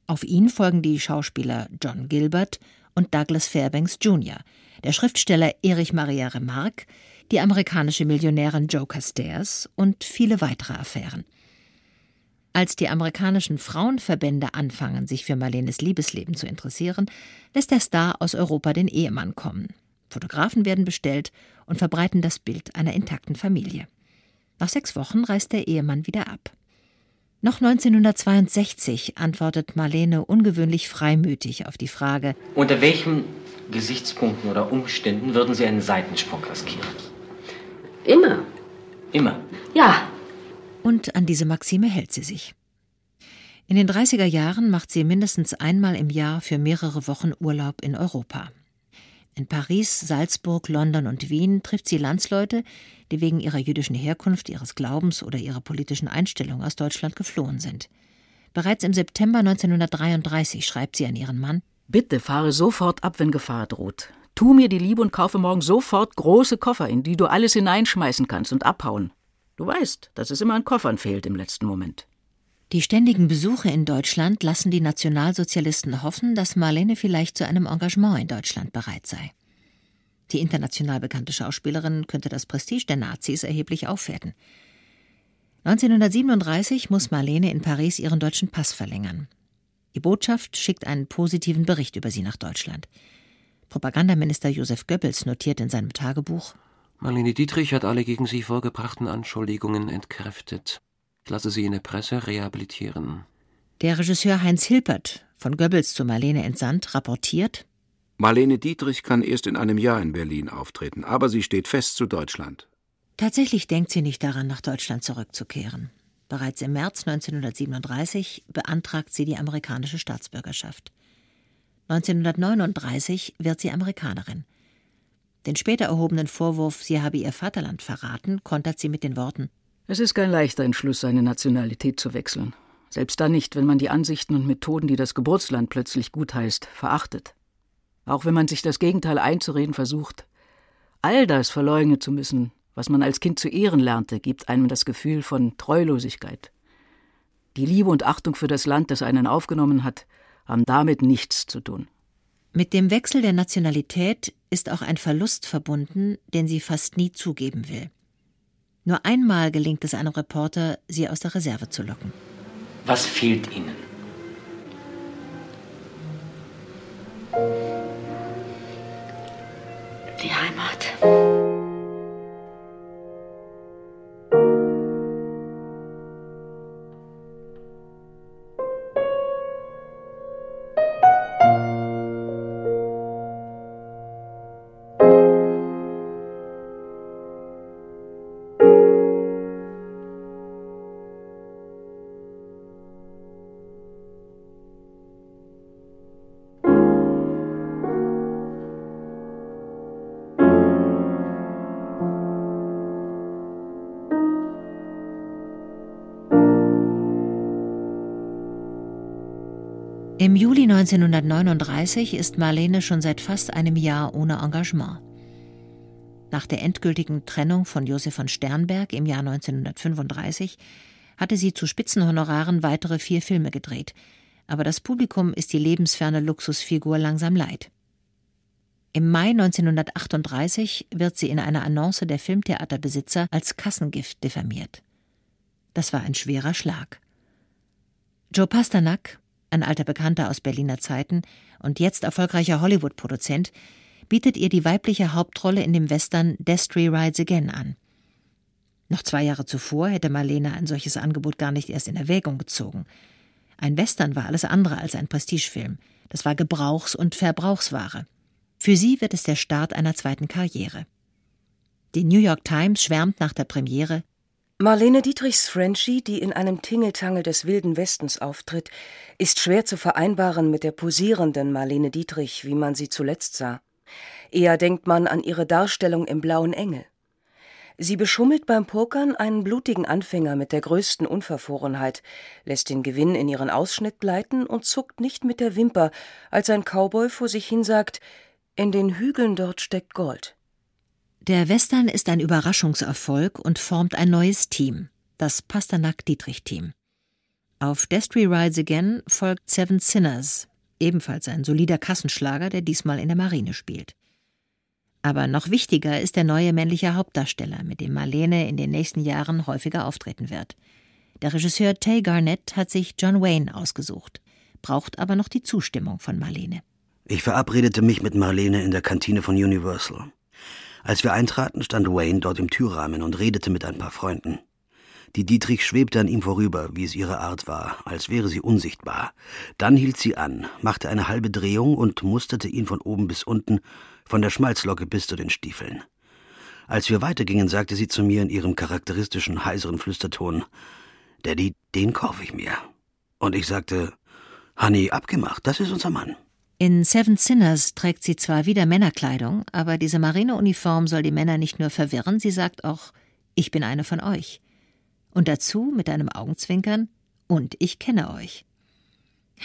Auf ihn folgen die Schauspieler John Gilbert und Douglas Fairbanks Jr., der Schriftsteller Erich Maria Remarque, die amerikanische Millionärin Joe Stairs und viele weitere Affären. Als die amerikanischen Frauenverbände anfangen, sich für Marlenes Liebesleben zu interessieren, lässt der Star aus Europa den Ehemann kommen. Fotografen werden bestellt und verbreiten das Bild einer intakten Familie. Nach sechs Wochen reist der Ehemann wieder ab. Noch 1962 antwortet Marlene ungewöhnlich freimütig auf die Frage:
Unter welchen Gesichtspunkten oder Umständen würden Sie einen Seitensprung riskieren?
Immer.
Immer?
Ja.
Und an diese Maxime hält sie sich. In den 30er Jahren macht sie mindestens einmal im Jahr für mehrere Wochen Urlaub in Europa. In Paris, Salzburg, London und Wien trifft sie Landsleute, die wegen ihrer jüdischen Herkunft, ihres Glaubens oder ihrer politischen Einstellung aus Deutschland geflohen sind. Bereits im September 1933 schreibt sie an ihren Mann
Bitte fahre sofort ab, wenn Gefahr droht. Tu mir die Liebe und kaufe morgen sofort große Koffer, in die du alles hineinschmeißen kannst und abhauen. Du weißt, dass es immer an Koffern fehlt im letzten Moment.
Die ständigen Besuche in Deutschland lassen die Nationalsozialisten hoffen, dass Marlene vielleicht zu einem Engagement in Deutschland bereit sei. Die international bekannte Schauspielerin könnte das Prestige der Nazis erheblich aufwerten. 1937 muss Marlene in Paris ihren deutschen Pass verlängern. Die Botschaft schickt einen positiven Bericht über sie nach Deutschland. Propagandaminister Josef Goebbels notiert in seinem Tagebuch
Marlene Dietrich hat alle gegen sie vorgebrachten Anschuldigungen entkräftet. Ich lasse sie in der Presse rehabilitieren.
Der Regisseur Heinz Hilpert, von Goebbels zu Marlene entsandt, rapportiert
Marlene Dietrich kann erst in einem Jahr in Berlin auftreten, aber sie steht fest zu Deutschland.
Tatsächlich denkt sie nicht daran, nach Deutschland zurückzukehren. Bereits im März 1937 beantragt sie die amerikanische Staatsbürgerschaft. 1939 wird sie Amerikanerin. Den später erhobenen Vorwurf, sie habe ihr Vaterland verraten, kontert sie mit den Worten
Es ist kein leichter Entschluss, seine Nationalität zu wechseln. Selbst dann nicht, wenn man die Ansichten und Methoden, die das Geburtsland plötzlich gutheißt, verachtet. Auch wenn man sich das Gegenteil einzureden versucht. All das verleugnen zu müssen, was man als Kind zu ehren lernte, gibt einem das Gefühl von Treulosigkeit, Die Liebe und Achtung für das Land, das einen aufgenommen hat, haben damit nichts zu tun.
Mit dem Wechsel der Nationalität ist auch ein Verlust verbunden, den sie fast nie zugeben will. Nur einmal gelingt es einem Reporter, sie aus der Reserve zu locken.
Was fehlt Ihnen?
Die Heimat.
Im Juli 1939 ist Marlene schon seit fast einem Jahr ohne Engagement. Nach der endgültigen Trennung von Josef von Sternberg im Jahr 1935 hatte sie zu Spitzenhonoraren weitere vier Filme gedreht, aber das Publikum ist die lebensferne Luxusfigur langsam leid. Im Mai 1938 wird sie in einer Annonce der Filmtheaterbesitzer als Kassengift diffamiert. Das war ein schwerer Schlag. Joe Pasternak, ein alter Bekannter aus Berliner Zeiten und jetzt erfolgreicher Hollywood-Produzent, bietet ihr die weibliche Hauptrolle in dem Western Destry Rides Again an. Noch zwei Jahre zuvor hätte Marlene ein solches Angebot gar nicht erst in Erwägung gezogen. Ein Western war alles andere als ein Prestigefilm. Das war Gebrauchs- und Verbrauchsware. Für sie wird es der Start einer zweiten Karriere. Die New York Times schwärmt nach der Premiere
Marlene Dietrichs Frenchie, die in einem Tingeltangel des Wilden Westens auftritt, ist schwer zu vereinbaren mit der posierenden Marlene Dietrich, wie man sie zuletzt sah. Eher denkt man an ihre Darstellung im Blauen Engel. Sie beschummelt beim Pokern einen blutigen Anfänger mit der größten Unverfrorenheit, lässt den Gewinn in ihren Ausschnitt gleiten und zuckt nicht mit der Wimper, als ein Cowboy vor sich hin sagt: In den Hügeln dort steckt Gold.
Der Western ist ein Überraschungserfolg und formt ein neues Team, das Pasternak-Dietrich-Team. Auf Destry Rides Again folgt Seven Sinners, ebenfalls ein solider Kassenschlager, der diesmal in der Marine spielt. Aber noch wichtiger ist der neue männliche Hauptdarsteller, mit dem Marlene in den nächsten Jahren häufiger auftreten wird. Der Regisseur Tay Garnett hat sich John Wayne ausgesucht, braucht aber noch die Zustimmung von Marlene.
Ich verabredete mich mit Marlene in der Kantine von Universal. Als wir eintraten, stand Wayne dort im Türrahmen und redete mit ein paar Freunden. Die Dietrich schwebte an ihm vorüber, wie es ihre Art war, als wäre sie unsichtbar. Dann hielt sie an, machte eine halbe Drehung und musterte ihn von oben bis unten, von der Schmalzlocke bis zu den Stiefeln. Als wir weitergingen, sagte sie zu mir in ihrem charakteristischen heiseren Flüsterton, Daddy, den kaufe ich mir. Und ich sagte, Honey, abgemacht, das ist unser Mann.
In Seven Sinners trägt sie zwar wieder Männerkleidung, aber diese Marineuniform soll die Männer nicht nur verwirren, sie sagt auch, ich bin eine von euch. Und dazu mit einem Augenzwinkern, und ich kenne euch.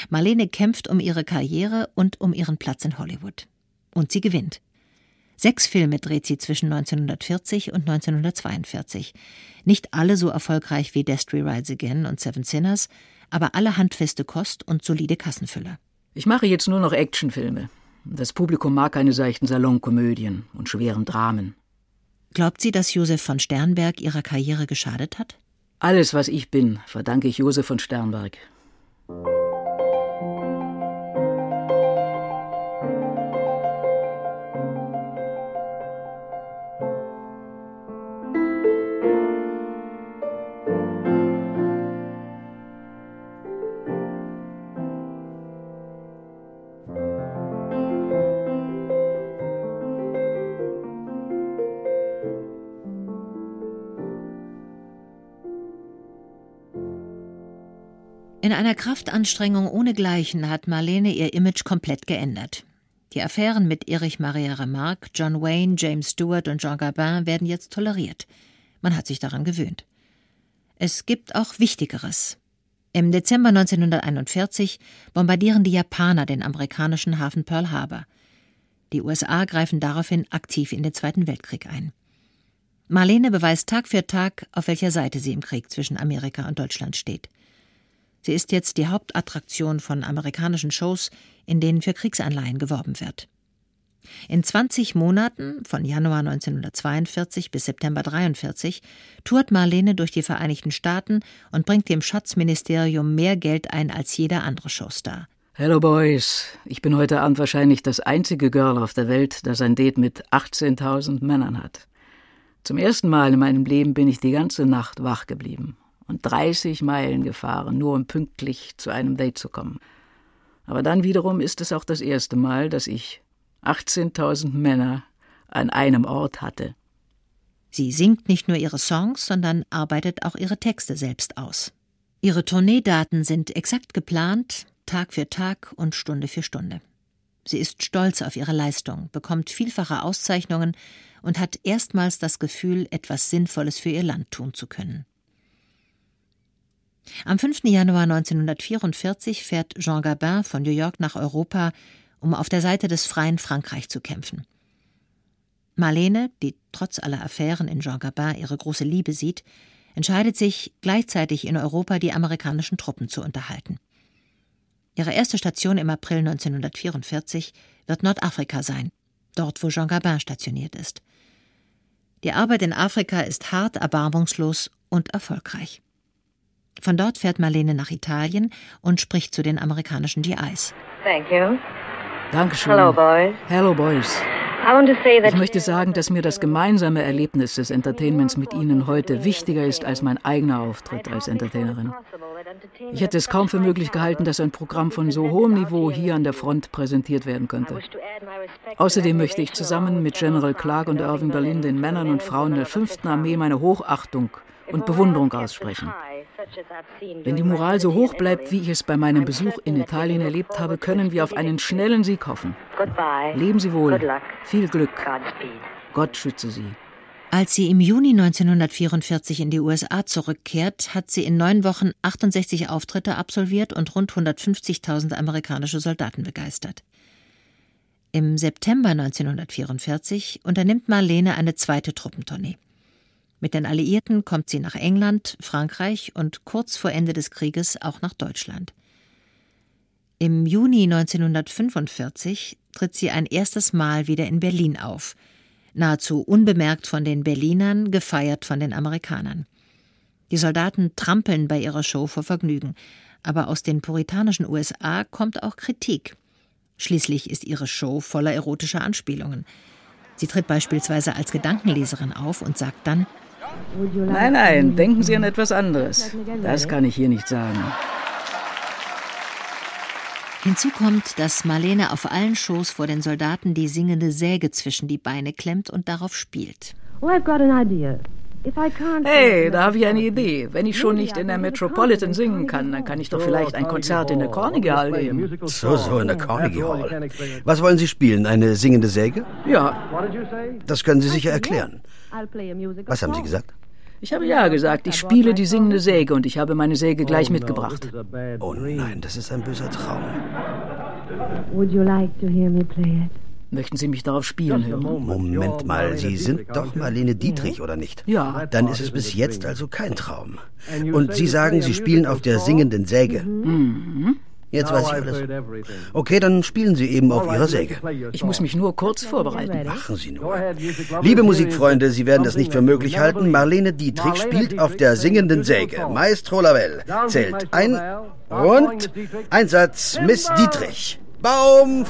Marlene kämpft um ihre Karriere und um ihren Platz in Hollywood. Und sie gewinnt. Sechs Filme dreht sie zwischen 1940 und 1942. Nicht alle so erfolgreich wie Destry Rides Again und Seven Sinners, aber alle handfeste Kost und solide Kassenfüller.
Ich mache jetzt nur noch Actionfilme. Das Publikum mag keine seichten Salonkomödien und schweren Dramen.
Glaubt sie, dass Josef von Sternberg ihrer Karriere geschadet hat?
Alles, was ich bin, verdanke ich Josef von Sternberg.
In einer Kraftanstrengung ohnegleichen hat Marlene ihr Image komplett geändert. Die Affären mit Erich Maria Remarque, John Wayne, James Stewart und Jean Gabin werden jetzt toleriert. Man hat sich daran gewöhnt. Es gibt auch Wichtigeres. Im Dezember 1941 bombardieren die Japaner den amerikanischen Hafen Pearl Harbor. Die USA greifen daraufhin aktiv in den Zweiten Weltkrieg ein. Marlene beweist Tag für Tag, auf welcher Seite sie im Krieg zwischen Amerika und Deutschland steht. Sie ist jetzt die Hauptattraktion von amerikanischen Shows, in denen für Kriegsanleihen geworben wird. In 20 Monaten, von Januar 1942 bis September 1943, tourt Marlene durch die Vereinigten Staaten und bringt dem Schatzministerium mehr Geld ein als jeder andere Showstar.
Hello Boys, ich bin heute Abend wahrscheinlich das einzige Girl auf der Welt, das ein Date mit 18.000 Männern hat. Zum ersten Mal in meinem Leben bin ich die ganze Nacht wach geblieben und 30 Meilen gefahren, nur um pünktlich zu einem Date zu kommen. Aber dann wiederum ist es auch das erste Mal, dass ich 18.000 Männer an einem Ort hatte.
Sie singt nicht nur ihre Songs, sondern arbeitet auch ihre Texte selbst aus. Ihre Tourneedaten sind exakt geplant, Tag für Tag und Stunde für Stunde. Sie ist stolz auf ihre Leistung, bekommt vielfache Auszeichnungen und hat erstmals das Gefühl, etwas Sinnvolles für ihr Land tun zu können. Am 5. Januar 1944 fährt Jean Gabin von New York nach Europa, um auf der Seite des freien Frankreich zu kämpfen. Marlene, die trotz aller Affären in Jean Gabin ihre große Liebe sieht, entscheidet sich, gleichzeitig in Europa die amerikanischen Truppen zu unterhalten. Ihre erste Station im April 1944 wird Nordafrika sein, dort wo Jean Gabin stationiert ist. Die Arbeit in Afrika ist hart, erbarmungslos und erfolgreich. Von dort fährt Marlene nach Italien und spricht zu den amerikanischen GIs.
Thank you.
Dankeschön.
Hello, boys.
Hello, Boys. Ich möchte sagen, dass mir das gemeinsame Erlebnis des Entertainments mit Ihnen heute wichtiger ist als mein eigener Auftritt als Entertainerin. Ich hätte es kaum für möglich gehalten, dass ein Programm von so hohem Niveau hier an der Front präsentiert werden könnte. Außerdem möchte ich zusammen mit General Clark und Irving Berlin den Männern und Frauen der 5. Armee meine Hochachtung und Bewunderung aussprechen. Wenn die Moral so hoch bleibt, wie ich es bei meinem Besuch in Italien erlebt habe, können wir auf einen schnellen Sieg hoffen. Leben Sie wohl. Viel Glück. Gott schütze Sie.
Als sie im Juni 1944 in die USA zurückkehrt, hat sie in neun Wochen 68 Auftritte absolviert und rund 150.000 amerikanische Soldaten begeistert. Im September 1944 unternimmt Marlene eine zweite Truppentournee. Mit den Alliierten kommt sie nach England, Frankreich und kurz vor Ende des Krieges auch nach Deutschland. Im Juni 1945 tritt sie ein erstes Mal wieder in Berlin auf, nahezu unbemerkt von den Berlinern, gefeiert von den Amerikanern. Die Soldaten trampeln bei ihrer Show vor Vergnügen, aber aus den puritanischen USA kommt auch Kritik. Schließlich ist ihre Show voller erotischer Anspielungen. Sie tritt beispielsweise als Gedankenleserin auf und sagt dann
Nein, nein, denken Sie an etwas anderes. Das kann ich hier nicht sagen.
Hinzu kommt, dass Marlene auf allen Shows vor den Soldaten die singende Säge zwischen die Beine klemmt und darauf spielt.
Hey, da habe ich eine Idee. Wenn ich schon nicht in der Metropolitan singen kann, dann kann ich doch vielleicht ein Konzert in der Carnegie Hall geben.
So, so, in der Carnegie Hall. Was wollen Sie spielen? Eine singende Säge?
Ja.
Das können Sie sicher erklären. Was haben Sie gesagt?
Ich habe ja gesagt, ich spiele die singende Säge und ich habe meine Säge gleich mitgebracht.
Oh nein, das ist ein böser Traum.
Möchten Sie mich darauf spielen hören?
Moment mal, Sie sind doch Marlene Dietrich, oder nicht?
Ja.
Dann ist es bis jetzt also kein Traum. Und Sie sagen, Sie spielen auf der singenden Säge.
Mhm.
Jetzt weiß ich alles. Okay, dann spielen Sie eben auf Ihrer Säge.
Ich muss mich nur kurz vorbereiten.
Machen Sie nur. Liebe Musikfreunde, Sie werden das nicht für möglich halten. Marlene Dietrich spielt auf der singenden Säge. Maestro Lavelle zählt ein und Einsatz Miss Dietrich. Baum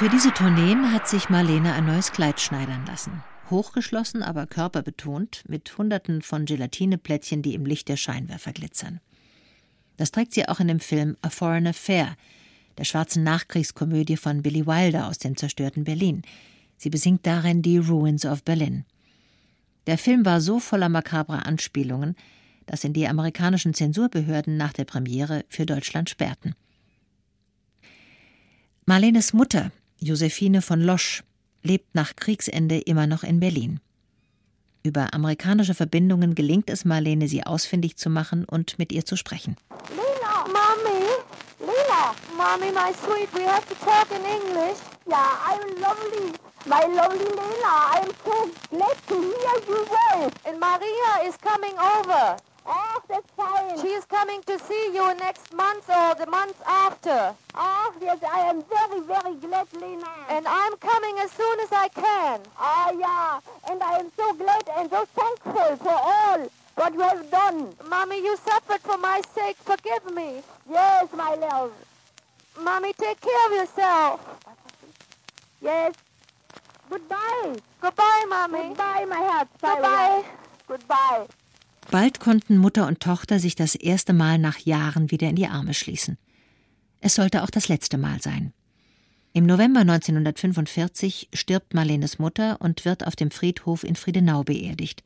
Für diese Tourneen hat sich Marlene ein neues Kleid schneidern lassen. Hochgeschlossen, aber körperbetont, mit Hunderten von Gelatineplättchen, die im Licht der Scheinwerfer glitzern. Das trägt sie auch in dem Film A Foreign Affair, der schwarzen Nachkriegskomödie von Billy Wilder aus dem zerstörten Berlin. Sie besingt darin die Ruins of Berlin. Der Film war so voller makabrer Anspielungen, dass ihn die amerikanischen Zensurbehörden nach der Premiere für Deutschland sperrten. Marlenes Mutter, Josephine von Losch, lebt nach Kriegsende immer noch in Berlin. Über amerikanische Verbindungen gelingt es Marlene, sie ausfindig zu machen und mit ihr zu sprechen.
Lena, Mommy, Lena, Mommy, my sweet, we have to talk in English. Yeah, I'm lovely. My lovely Lena, I'm so glad to hear you well. And Maria is coming over. Oh, She is coming to see you next month or the month after. Oh, yes, I am very, very glad, Lena. And I'm coming as soon as I can. Ah, yeah. And I am so glad and so thankful for all what you have done. Mommy, you suffered for my sake. Forgive me. Yes, my love. Mommy, take care of yourself. Yes. Goodbye. Goodbye, Mommy. Goodbye, my heart. Goodbye. Goodbye.
Bald konnten Mutter und Tochter sich das erste Mal nach Jahren wieder in die Arme schließen. Es sollte auch das letzte Mal sein. Im November 1945 stirbt Marlenes Mutter und wird auf dem Friedhof in Friedenau beerdigt,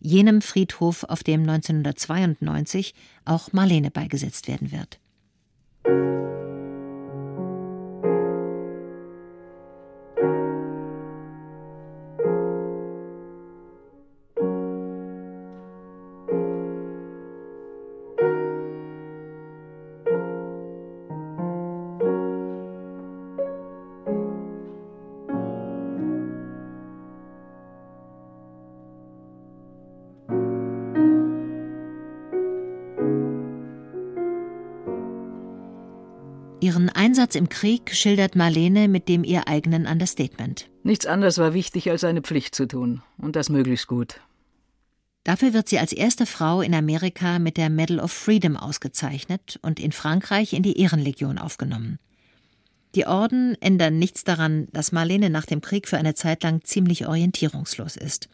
jenem Friedhof, auf dem 1992 auch Marlene beigesetzt werden wird. Einsatz im Krieg schildert Marlene mit dem ihr eigenen Understatement.
Nichts anderes war wichtig, als seine Pflicht zu tun. Und das möglichst gut.
Dafür wird sie als erste Frau in Amerika mit der Medal of Freedom ausgezeichnet und in Frankreich in die Ehrenlegion aufgenommen. Die Orden ändern nichts daran, dass Marlene nach dem Krieg für eine Zeit lang ziemlich orientierungslos ist.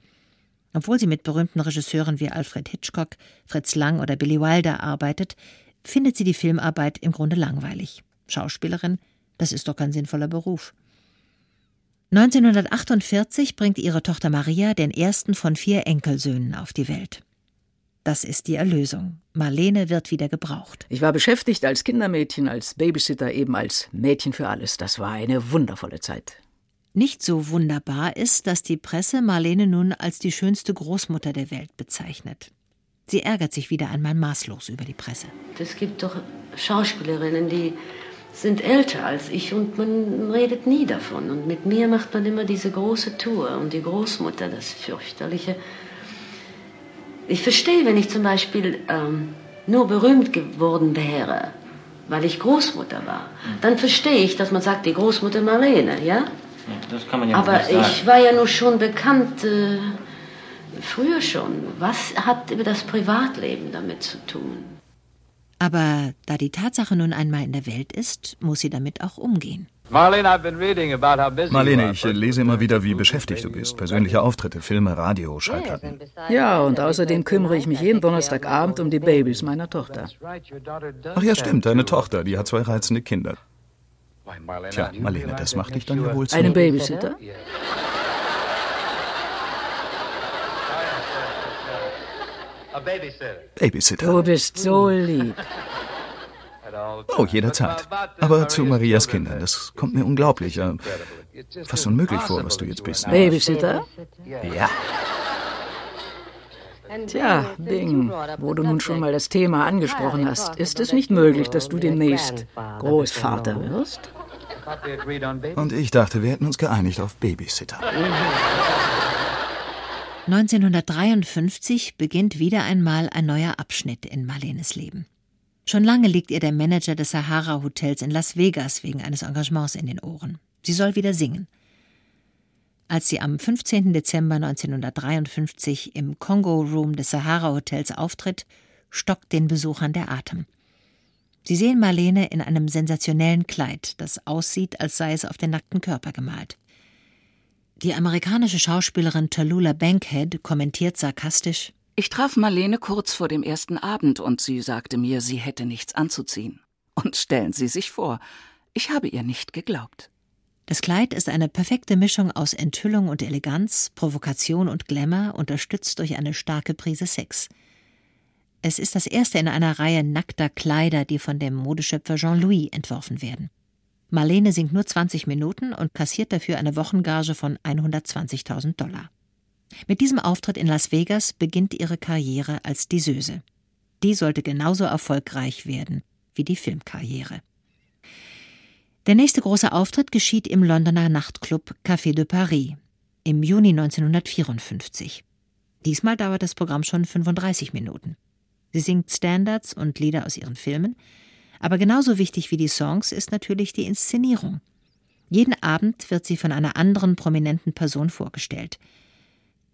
Obwohl sie mit berühmten Regisseuren wie Alfred Hitchcock, Fritz Lang oder Billy Wilder arbeitet, findet sie die Filmarbeit im Grunde langweilig. Schauspielerin, das ist doch kein sinnvoller Beruf. 1948 bringt ihre Tochter Maria den ersten von vier Enkelsöhnen auf die Welt. Das ist die Erlösung. Marlene wird wieder gebraucht.
Ich war beschäftigt als Kindermädchen, als Babysitter, eben als Mädchen für alles. Das war eine wundervolle Zeit.
Nicht so wunderbar ist, dass die Presse Marlene nun als die schönste Großmutter der Welt bezeichnet. Sie ärgert sich wieder einmal maßlos über die Presse.
Es gibt doch Schauspielerinnen, die sind älter als ich und man redet nie davon. Und mit mir macht man immer diese große Tour und die Großmutter, das fürchterliche. Ich verstehe, wenn ich zum Beispiel ähm, nur berühmt geworden wäre, weil ich Großmutter war, dann verstehe ich, dass man sagt, die Großmutter Marlene, ja?
Das kann man ja
Aber
nicht sagen.
ich war ja nur schon bekannt, äh, früher schon. Was hat über das Privatleben damit zu tun?
Aber da die Tatsache nun einmal in der Welt ist, muss sie damit auch umgehen.
Marlene, ich lese immer wieder, wie beschäftigt du bist. Persönliche Auftritte, Filme, Radio, Schallplatten.
Ja, und außerdem kümmere ich mich jeden Donnerstagabend um die Babys meiner Tochter.
Ach ja, stimmt, deine Tochter, die hat zwei reizende Kinder. Tja, Marlene, das macht dich dann ja wohl zu...
Einen Babysitter?
Babysitter.
Du bist so lieb.
Oh, jederzeit. Aber zu Marias Kindern, das kommt mir unglaublich, äh, fast unmöglich vor, was du jetzt bist.
Babysitter?
Ja.
Tja, Bing, wo du nun schon mal das Thema angesprochen hast, ist es nicht möglich, dass du demnächst Großvater wirst?
Und ich dachte, wir hätten uns geeinigt auf Babysitter.
1953 beginnt wieder einmal ein neuer Abschnitt in Marlenes Leben. Schon lange liegt ihr der Manager des Sahara Hotels in Las Vegas wegen eines Engagements in den Ohren. Sie soll wieder singen. Als sie am 15. Dezember 1953 im Congo Room des Sahara Hotels auftritt, stockt den Besuchern der Atem. Sie sehen Marlene in einem sensationellen Kleid, das aussieht, als sei es auf den nackten Körper gemalt. Die amerikanische Schauspielerin Tallulah Bankhead kommentiert sarkastisch
Ich traf Marlene kurz vor dem ersten Abend und sie sagte mir, sie hätte nichts anzuziehen. Und stellen Sie sich vor, ich habe ihr nicht geglaubt.
Das Kleid ist eine perfekte Mischung aus Enthüllung und Eleganz, Provokation und Glamour, unterstützt durch eine starke Prise Sex. Es ist das erste in einer Reihe nackter Kleider, die von dem Modeschöpfer Jean-Louis entworfen werden. Marlene singt nur 20 Minuten und kassiert dafür eine Wochengage von 120.000 Dollar. Mit diesem Auftritt in Las Vegas beginnt ihre Karriere als Diseuse. Die sollte genauso erfolgreich werden wie die Filmkarriere. Der nächste große Auftritt geschieht im Londoner Nachtclub Café de Paris im Juni 1954. Diesmal dauert das Programm schon 35 Minuten. Sie singt Standards und Lieder aus ihren Filmen, aber genauso wichtig wie die Songs ist natürlich die Inszenierung. Jeden Abend wird sie von einer anderen prominenten Person vorgestellt.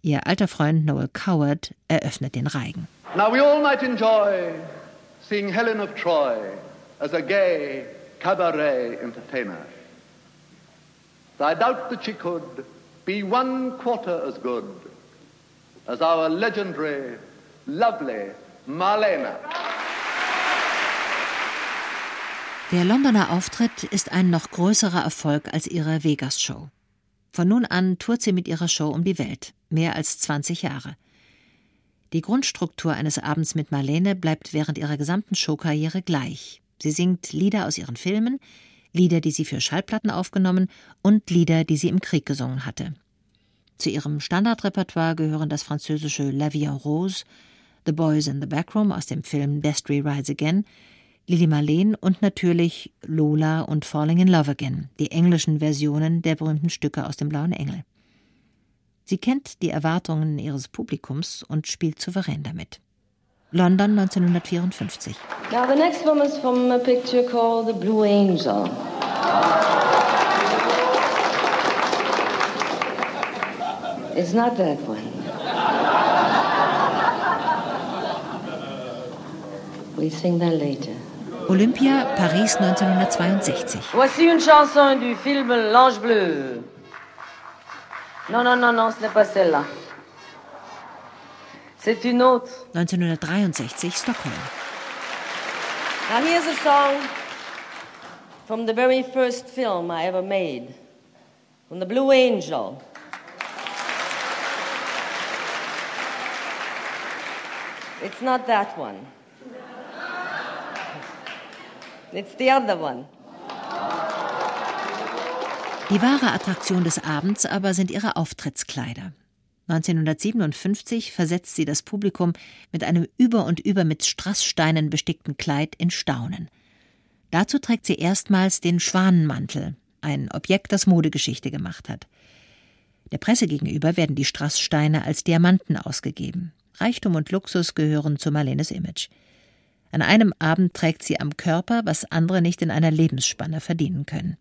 Ihr alter Freund Noel Coward eröffnet den Reigen.
Now we all might enjoy seeing Helen of Troy as a gay cabaret entertainer. I doubt that she could be one quarter as good as our legendary, lovely Marlene.
Der Londoner Auftritt ist ein noch größerer Erfolg als ihre Vegas-Show. Von nun an tourt sie mit ihrer Show um die Welt, mehr als 20 Jahre. Die Grundstruktur eines Abends mit Marlene bleibt während ihrer gesamten Showkarriere gleich. Sie singt Lieder aus ihren Filmen, Lieder, die sie für Schallplatten aufgenommen und Lieder, die sie im Krieg gesungen hatte. Zu ihrem Standardrepertoire gehören das französische La Vie en Rose, The Boys in the Backroom aus dem Film Destry Rides Again, Lili Marleen und natürlich Lola und Falling in Love Again, die englischen Versionen der berühmten Stücke aus dem Blauen Engel. Sie kennt die Erwartungen ihres Publikums und spielt souverän damit. London 1954.
Now the next one is from a picture called The Blue Angel. It's not that one. We sing that later.
Olympia, Paris 1962.
Voici une chanson du film L'Ange Bleu. Non, non, non, non, ce n'est pas celle-là. C'est une autre.
1963, Stockholm.
Now here's a song from the very first film I ever made, from The Blue Angel. It's not that one. It's the other one.
Die wahre Attraktion des Abends aber sind ihre Auftrittskleider. 1957 versetzt sie das Publikum mit einem über und über mit Strasssteinen bestickten Kleid in Staunen. Dazu trägt sie erstmals den Schwanenmantel, ein Objekt, das Modegeschichte gemacht hat. Der Presse gegenüber werden die Strasssteine als Diamanten ausgegeben. Reichtum und Luxus gehören zu Marlenes Image. An einem Abend trägt sie am Körper, was andere nicht in einer Lebensspanne verdienen können.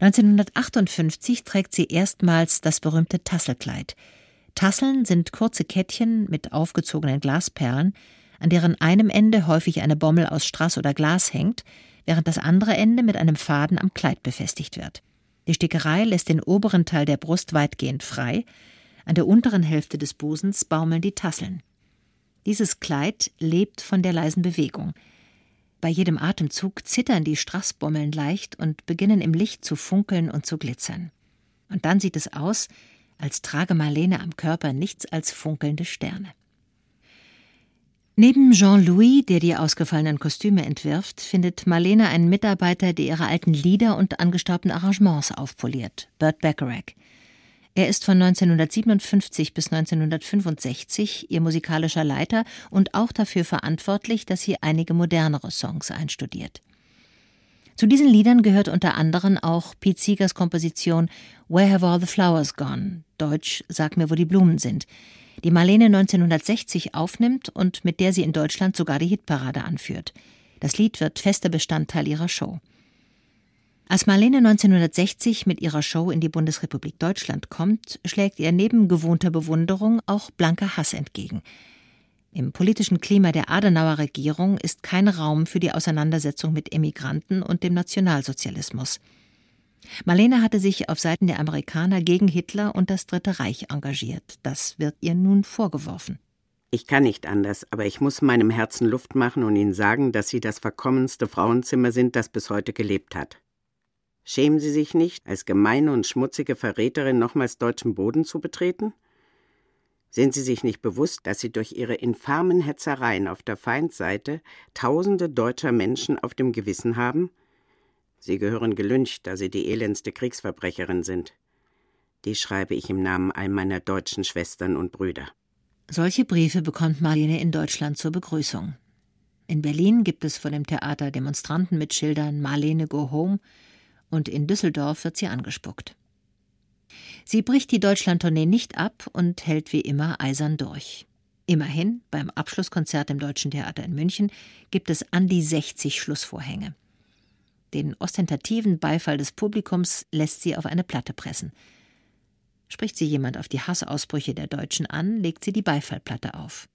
1958 trägt sie erstmals das berühmte Tasselkleid. Tasseln sind kurze Kettchen mit aufgezogenen Glasperlen, an deren einem Ende häufig eine Bommel aus Strass oder Glas hängt, während das andere Ende mit einem Faden am Kleid befestigt wird. Die Stickerei lässt den oberen Teil der Brust weitgehend frei, an der unteren Hälfte des Busens baumeln die Tasseln. Dieses Kleid lebt von der leisen Bewegung. Bei jedem Atemzug zittern die Strassbommeln leicht und beginnen im Licht zu funkeln und zu glitzern. Und dann sieht es aus, als trage Marlene am Körper nichts als funkelnde Sterne. Neben Jean-Louis, der die ausgefallenen Kostüme entwirft, findet Marlene einen Mitarbeiter, der ihre alten Lieder und angestaubten Arrangements aufpoliert, Burt Bacharach. Er ist von 1957 bis 1965 ihr musikalischer Leiter und auch dafür verantwortlich, dass sie einige modernere Songs einstudiert. Zu diesen Liedern gehört unter anderem auch Pete Seegers Komposition Where Have All the Flowers Gone? Deutsch Sag mir, wo die Blumen sind, die Marlene 1960 aufnimmt und mit der sie in Deutschland sogar die Hitparade anführt. Das Lied wird fester Bestandteil ihrer Show. Als Marlene 1960 mit ihrer Show in die Bundesrepublik Deutschland kommt, schlägt ihr neben gewohnter Bewunderung auch blanker Hass entgegen. Im politischen Klima der Adenauer Regierung ist kein Raum für die Auseinandersetzung mit Emigranten und dem Nationalsozialismus. Marlene hatte sich auf Seiten der Amerikaner gegen Hitler und das Dritte Reich engagiert. Das wird ihr nun vorgeworfen.
Ich kann nicht anders, aber ich muss meinem Herzen Luft machen und Ihnen sagen, dass Sie das verkommenste Frauenzimmer sind, das bis heute gelebt hat. Schämen Sie sich nicht, als gemeine und schmutzige Verräterin nochmals deutschen Boden zu betreten? Sind Sie sich nicht bewusst, dass Sie durch Ihre infamen Hetzereien auf der Feindseite Tausende deutscher Menschen auf dem Gewissen haben? Sie gehören gelyncht, da Sie die elendste Kriegsverbrecherin sind. Dies schreibe ich im Namen all meiner deutschen Schwestern und Brüder.
Solche Briefe bekommt Marlene in Deutschland zur Begrüßung. In Berlin gibt es vor dem Theater Demonstranten mit Schildern Marlene Go Home und in Düsseldorf wird sie angespuckt. Sie bricht die Deutschlandtournee nicht ab und hält wie immer eisern durch. Immerhin, beim Abschlusskonzert im Deutschen Theater in München gibt es an die 60 Schlussvorhänge. Den ostentativen Beifall des Publikums lässt sie auf eine Platte pressen. Spricht sie jemand auf die Hassausbrüche der Deutschen an, legt sie die Beifallplatte auf.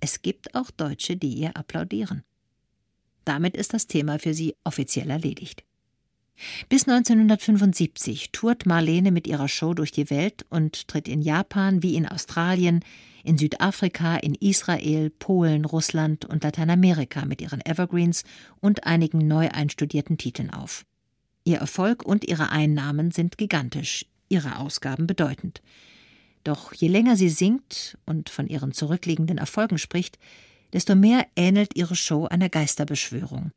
Es gibt auch Deutsche, die ihr applaudieren. Damit ist das Thema für sie offiziell erledigt. Bis 1975 tourt Marlene mit ihrer Show durch die Welt und tritt in Japan wie in Australien, in Südafrika, in Israel, Polen, Russland und Lateinamerika mit ihren Evergreens und einigen neu einstudierten Titeln auf. Ihr Erfolg und ihre Einnahmen sind gigantisch ihre Ausgaben bedeutend. Doch je länger sie singt und von ihren zurückliegenden Erfolgen spricht, desto mehr ähnelt ihre Show einer Geisterbeschwörung.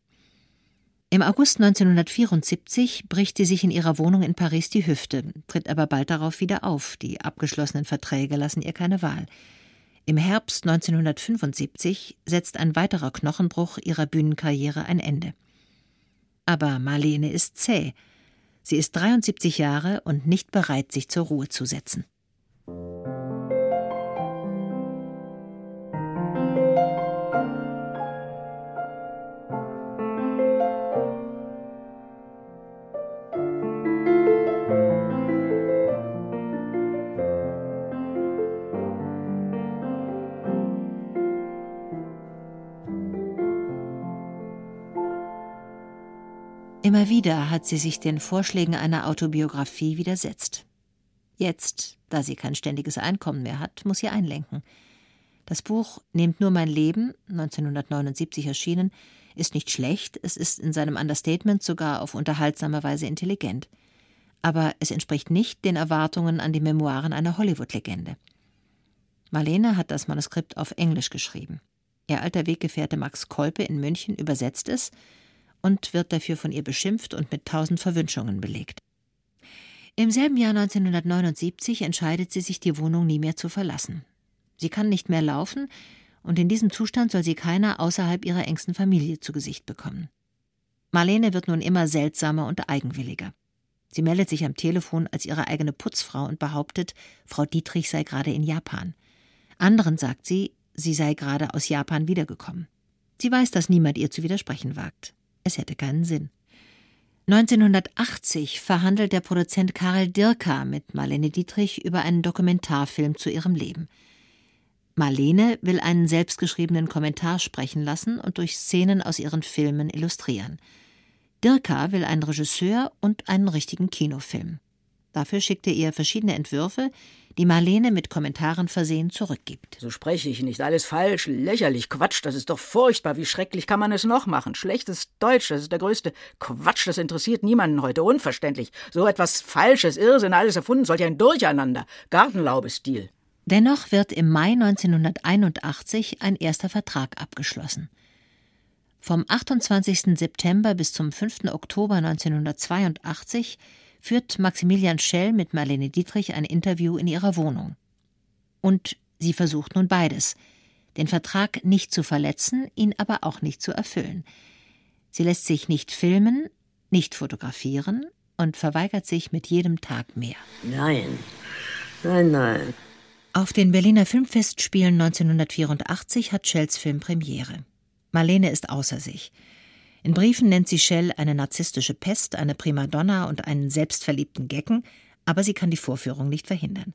Im August 1974 bricht sie sich in ihrer Wohnung in Paris die Hüfte, tritt aber bald darauf wieder auf. Die abgeschlossenen Verträge lassen ihr keine Wahl. Im Herbst 1975 setzt ein weiterer Knochenbruch ihrer Bühnenkarriere ein Ende. Aber Marlene ist zäh. Sie ist 73 Jahre und nicht bereit, sich zur Ruhe zu setzen. Immer wieder hat sie sich den Vorschlägen einer Autobiografie widersetzt. Jetzt, da sie kein ständiges Einkommen mehr hat, muss sie einlenken. Das Buch Nehmt nur mein Leben, 1979 erschienen, ist nicht schlecht, es ist in seinem Understatement sogar auf unterhaltsame Weise intelligent. Aber es entspricht nicht den Erwartungen an die Memoiren einer Hollywood-Legende. Marlene hat das Manuskript auf Englisch geschrieben. Ihr alter Weggefährte Max Kolpe in München übersetzt es und wird dafür von ihr beschimpft und mit tausend Verwünschungen belegt. Im selben Jahr 1979 entscheidet sie sich, die Wohnung nie mehr zu verlassen. Sie kann nicht mehr laufen, und in diesem Zustand soll sie keiner außerhalb ihrer engsten Familie zu Gesicht bekommen. Marlene wird nun immer seltsamer und eigenwilliger. Sie meldet sich am Telefon als ihre eigene Putzfrau und behauptet, Frau Dietrich sei gerade in Japan. Anderen sagt sie, sie sei gerade aus Japan wiedergekommen. Sie weiß, dass niemand ihr zu widersprechen wagt. Es hätte keinen Sinn. 1980 verhandelt der Produzent Karel Dirka mit Marlene Dietrich über einen Dokumentarfilm zu ihrem Leben. Marlene will einen selbstgeschriebenen Kommentar sprechen lassen und durch Szenen aus ihren Filmen illustrieren. Dirka will einen Regisseur und einen richtigen Kinofilm. Dafür schickt er verschiedene Entwürfe, die Marlene mit Kommentaren versehen zurückgibt.
So spreche ich nicht. Alles falsch, lächerlich, Quatsch, das ist doch furchtbar. Wie schrecklich kann man es noch machen? Schlechtes Deutsch, das ist der größte Quatsch, das interessiert niemanden heute. Unverständlich. So etwas Falsches, Irrsinn, alles erfunden, solch ein Durcheinander. Gartenlaubestil.
Dennoch wird im Mai 1981 ein erster Vertrag abgeschlossen. Vom 28. September bis zum 5. Oktober 1982 führt Maximilian Schell mit Marlene Dietrich ein Interview in ihrer Wohnung. Und sie versucht nun beides: den Vertrag nicht zu verletzen, ihn aber auch nicht zu erfüllen. Sie lässt sich nicht filmen, nicht fotografieren und verweigert sich mit jedem Tag mehr.
Nein, nein, nein.
Auf den Berliner Filmfestspielen 1984 hat Shells Film Premiere. Marlene ist außer sich. In Briefen nennt sie Shell eine narzisstische Pest, eine Primadonna und einen selbstverliebten Gecken, aber sie kann die Vorführung nicht verhindern.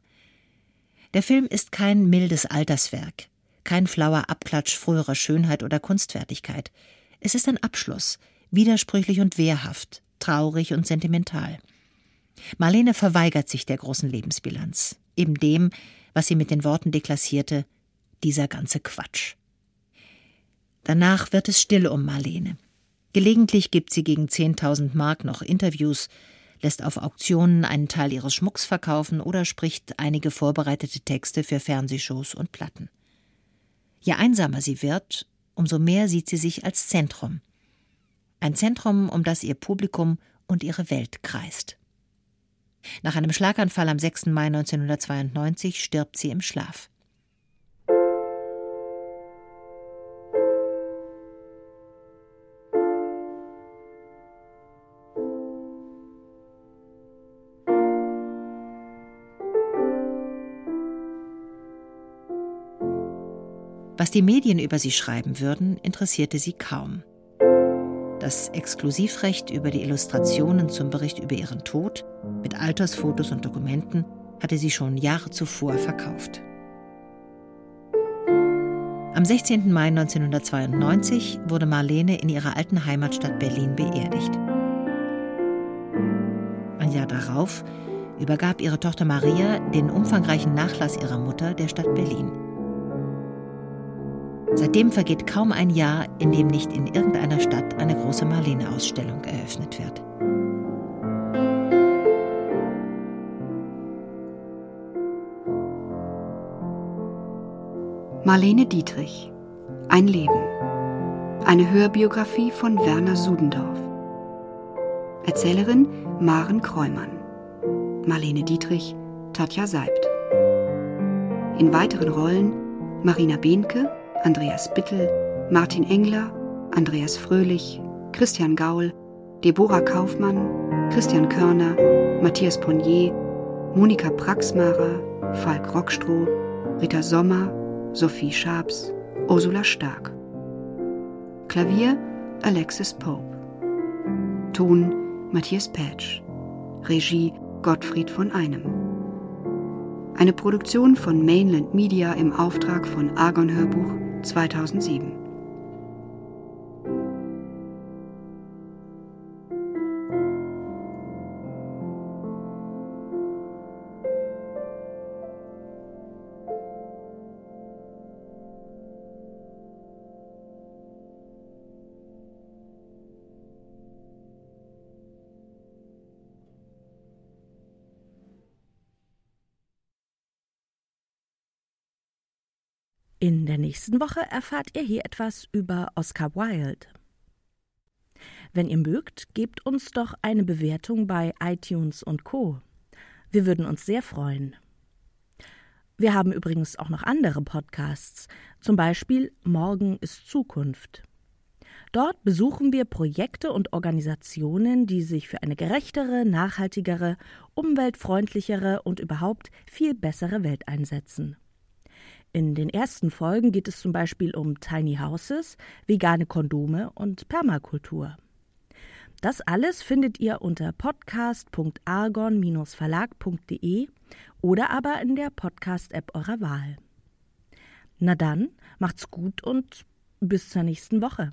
Der Film ist kein mildes Alterswerk. kein flauer Abklatsch früherer Schönheit oder Kunstfertigkeit. Es ist ein Abschluss, widersprüchlich und wehrhaft, traurig und sentimental. Marlene verweigert sich der großen Lebensbilanz, eben dem, was sie mit den Worten deklassierte, dieser ganze Quatsch. Danach wird es still um Marlene. Gelegentlich gibt sie gegen 10.000 Mark noch Interviews, lässt auf Auktionen einen Teil ihres Schmucks verkaufen oder spricht einige vorbereitete Texte für Fernsehshows und Platten. Je einsamer sie wird, umso mehr sieht sie sich als Zentrum. Ein Zentrum, um das ihr Publikum und ihre Welt kreist. Nach einem Schlaganfall am 6. Mai 1992 stirbt sie im Schlaf. Was die Medien über sie schreiben würden, interessierte sie kaum. Das Exklusivrecht über die Illustrationen zum Bericht über ihren Tod mit Altersfotos und Dokumenten hatte sie schon Jahre zuvor verkauft. Am 16. Mai 1992 wurde Marlene in ihrer alten Heimatstadt Berlin beerdigt. Ein Jahr darauf übergab ihre Tochter Maria den umfangreichen Nachlass ihrer Mutter der Stadt Berlin. Seitdem vergeht kaum ein Jahr, in dem nicht in irgendeiner Stadt eine große Marlene-Ausstellung eröffnet wird.
Marlene Dietrich Ein Leben. Eine Hörbiografie von Werner Sudendorf. Erzählerin Maren Kreumann. Marlene Dietrich, Tatja Seibt. In weiteren Rollen Marina Behnke, Andreas Bittel, Martin Engler, Andreas Fröhlich, Christian Gaul, Deborah Kaufmann, Christian Körner, Matthias Ponnier, Monika Praxmarer, Falk Rockstroh, Rita Sommer, Sophie Schabs, Ursula Stark. Klavier Alexis Pope. Ton Matthias Patch. Regie Gottfried von Einem. Eine Produktion von Mainland Media im Auftrag von Argon Hörbuch 2007.
nächsten Woche erfahrt ihr hier etwas über Oscar Wilde. Wenn ihr mögt, gebt uns doch eine Bewertung bei iTunes und Co. Wir würden uns sehr freuen. Wir haben übrigens auch noch andere Podcasts, zum Beispiel Morgen ist Zukunft. Dort besuchen wir Projekte und Organisationen, die sich für eine gerechtere, nachhaltigere, umweltfreundlichere und überhaupt viel bessere Welt einsetzen. In den ersten Folgen geht es zum Beispiel um Tiny Houses, vegane Kondome und Permakultur. Das alles findet ihr unter podcast.argon-verlag.de oder aber in der Podcast-App eurer Wahl. Na dann, macht's gut und bis zur nächsten Woche.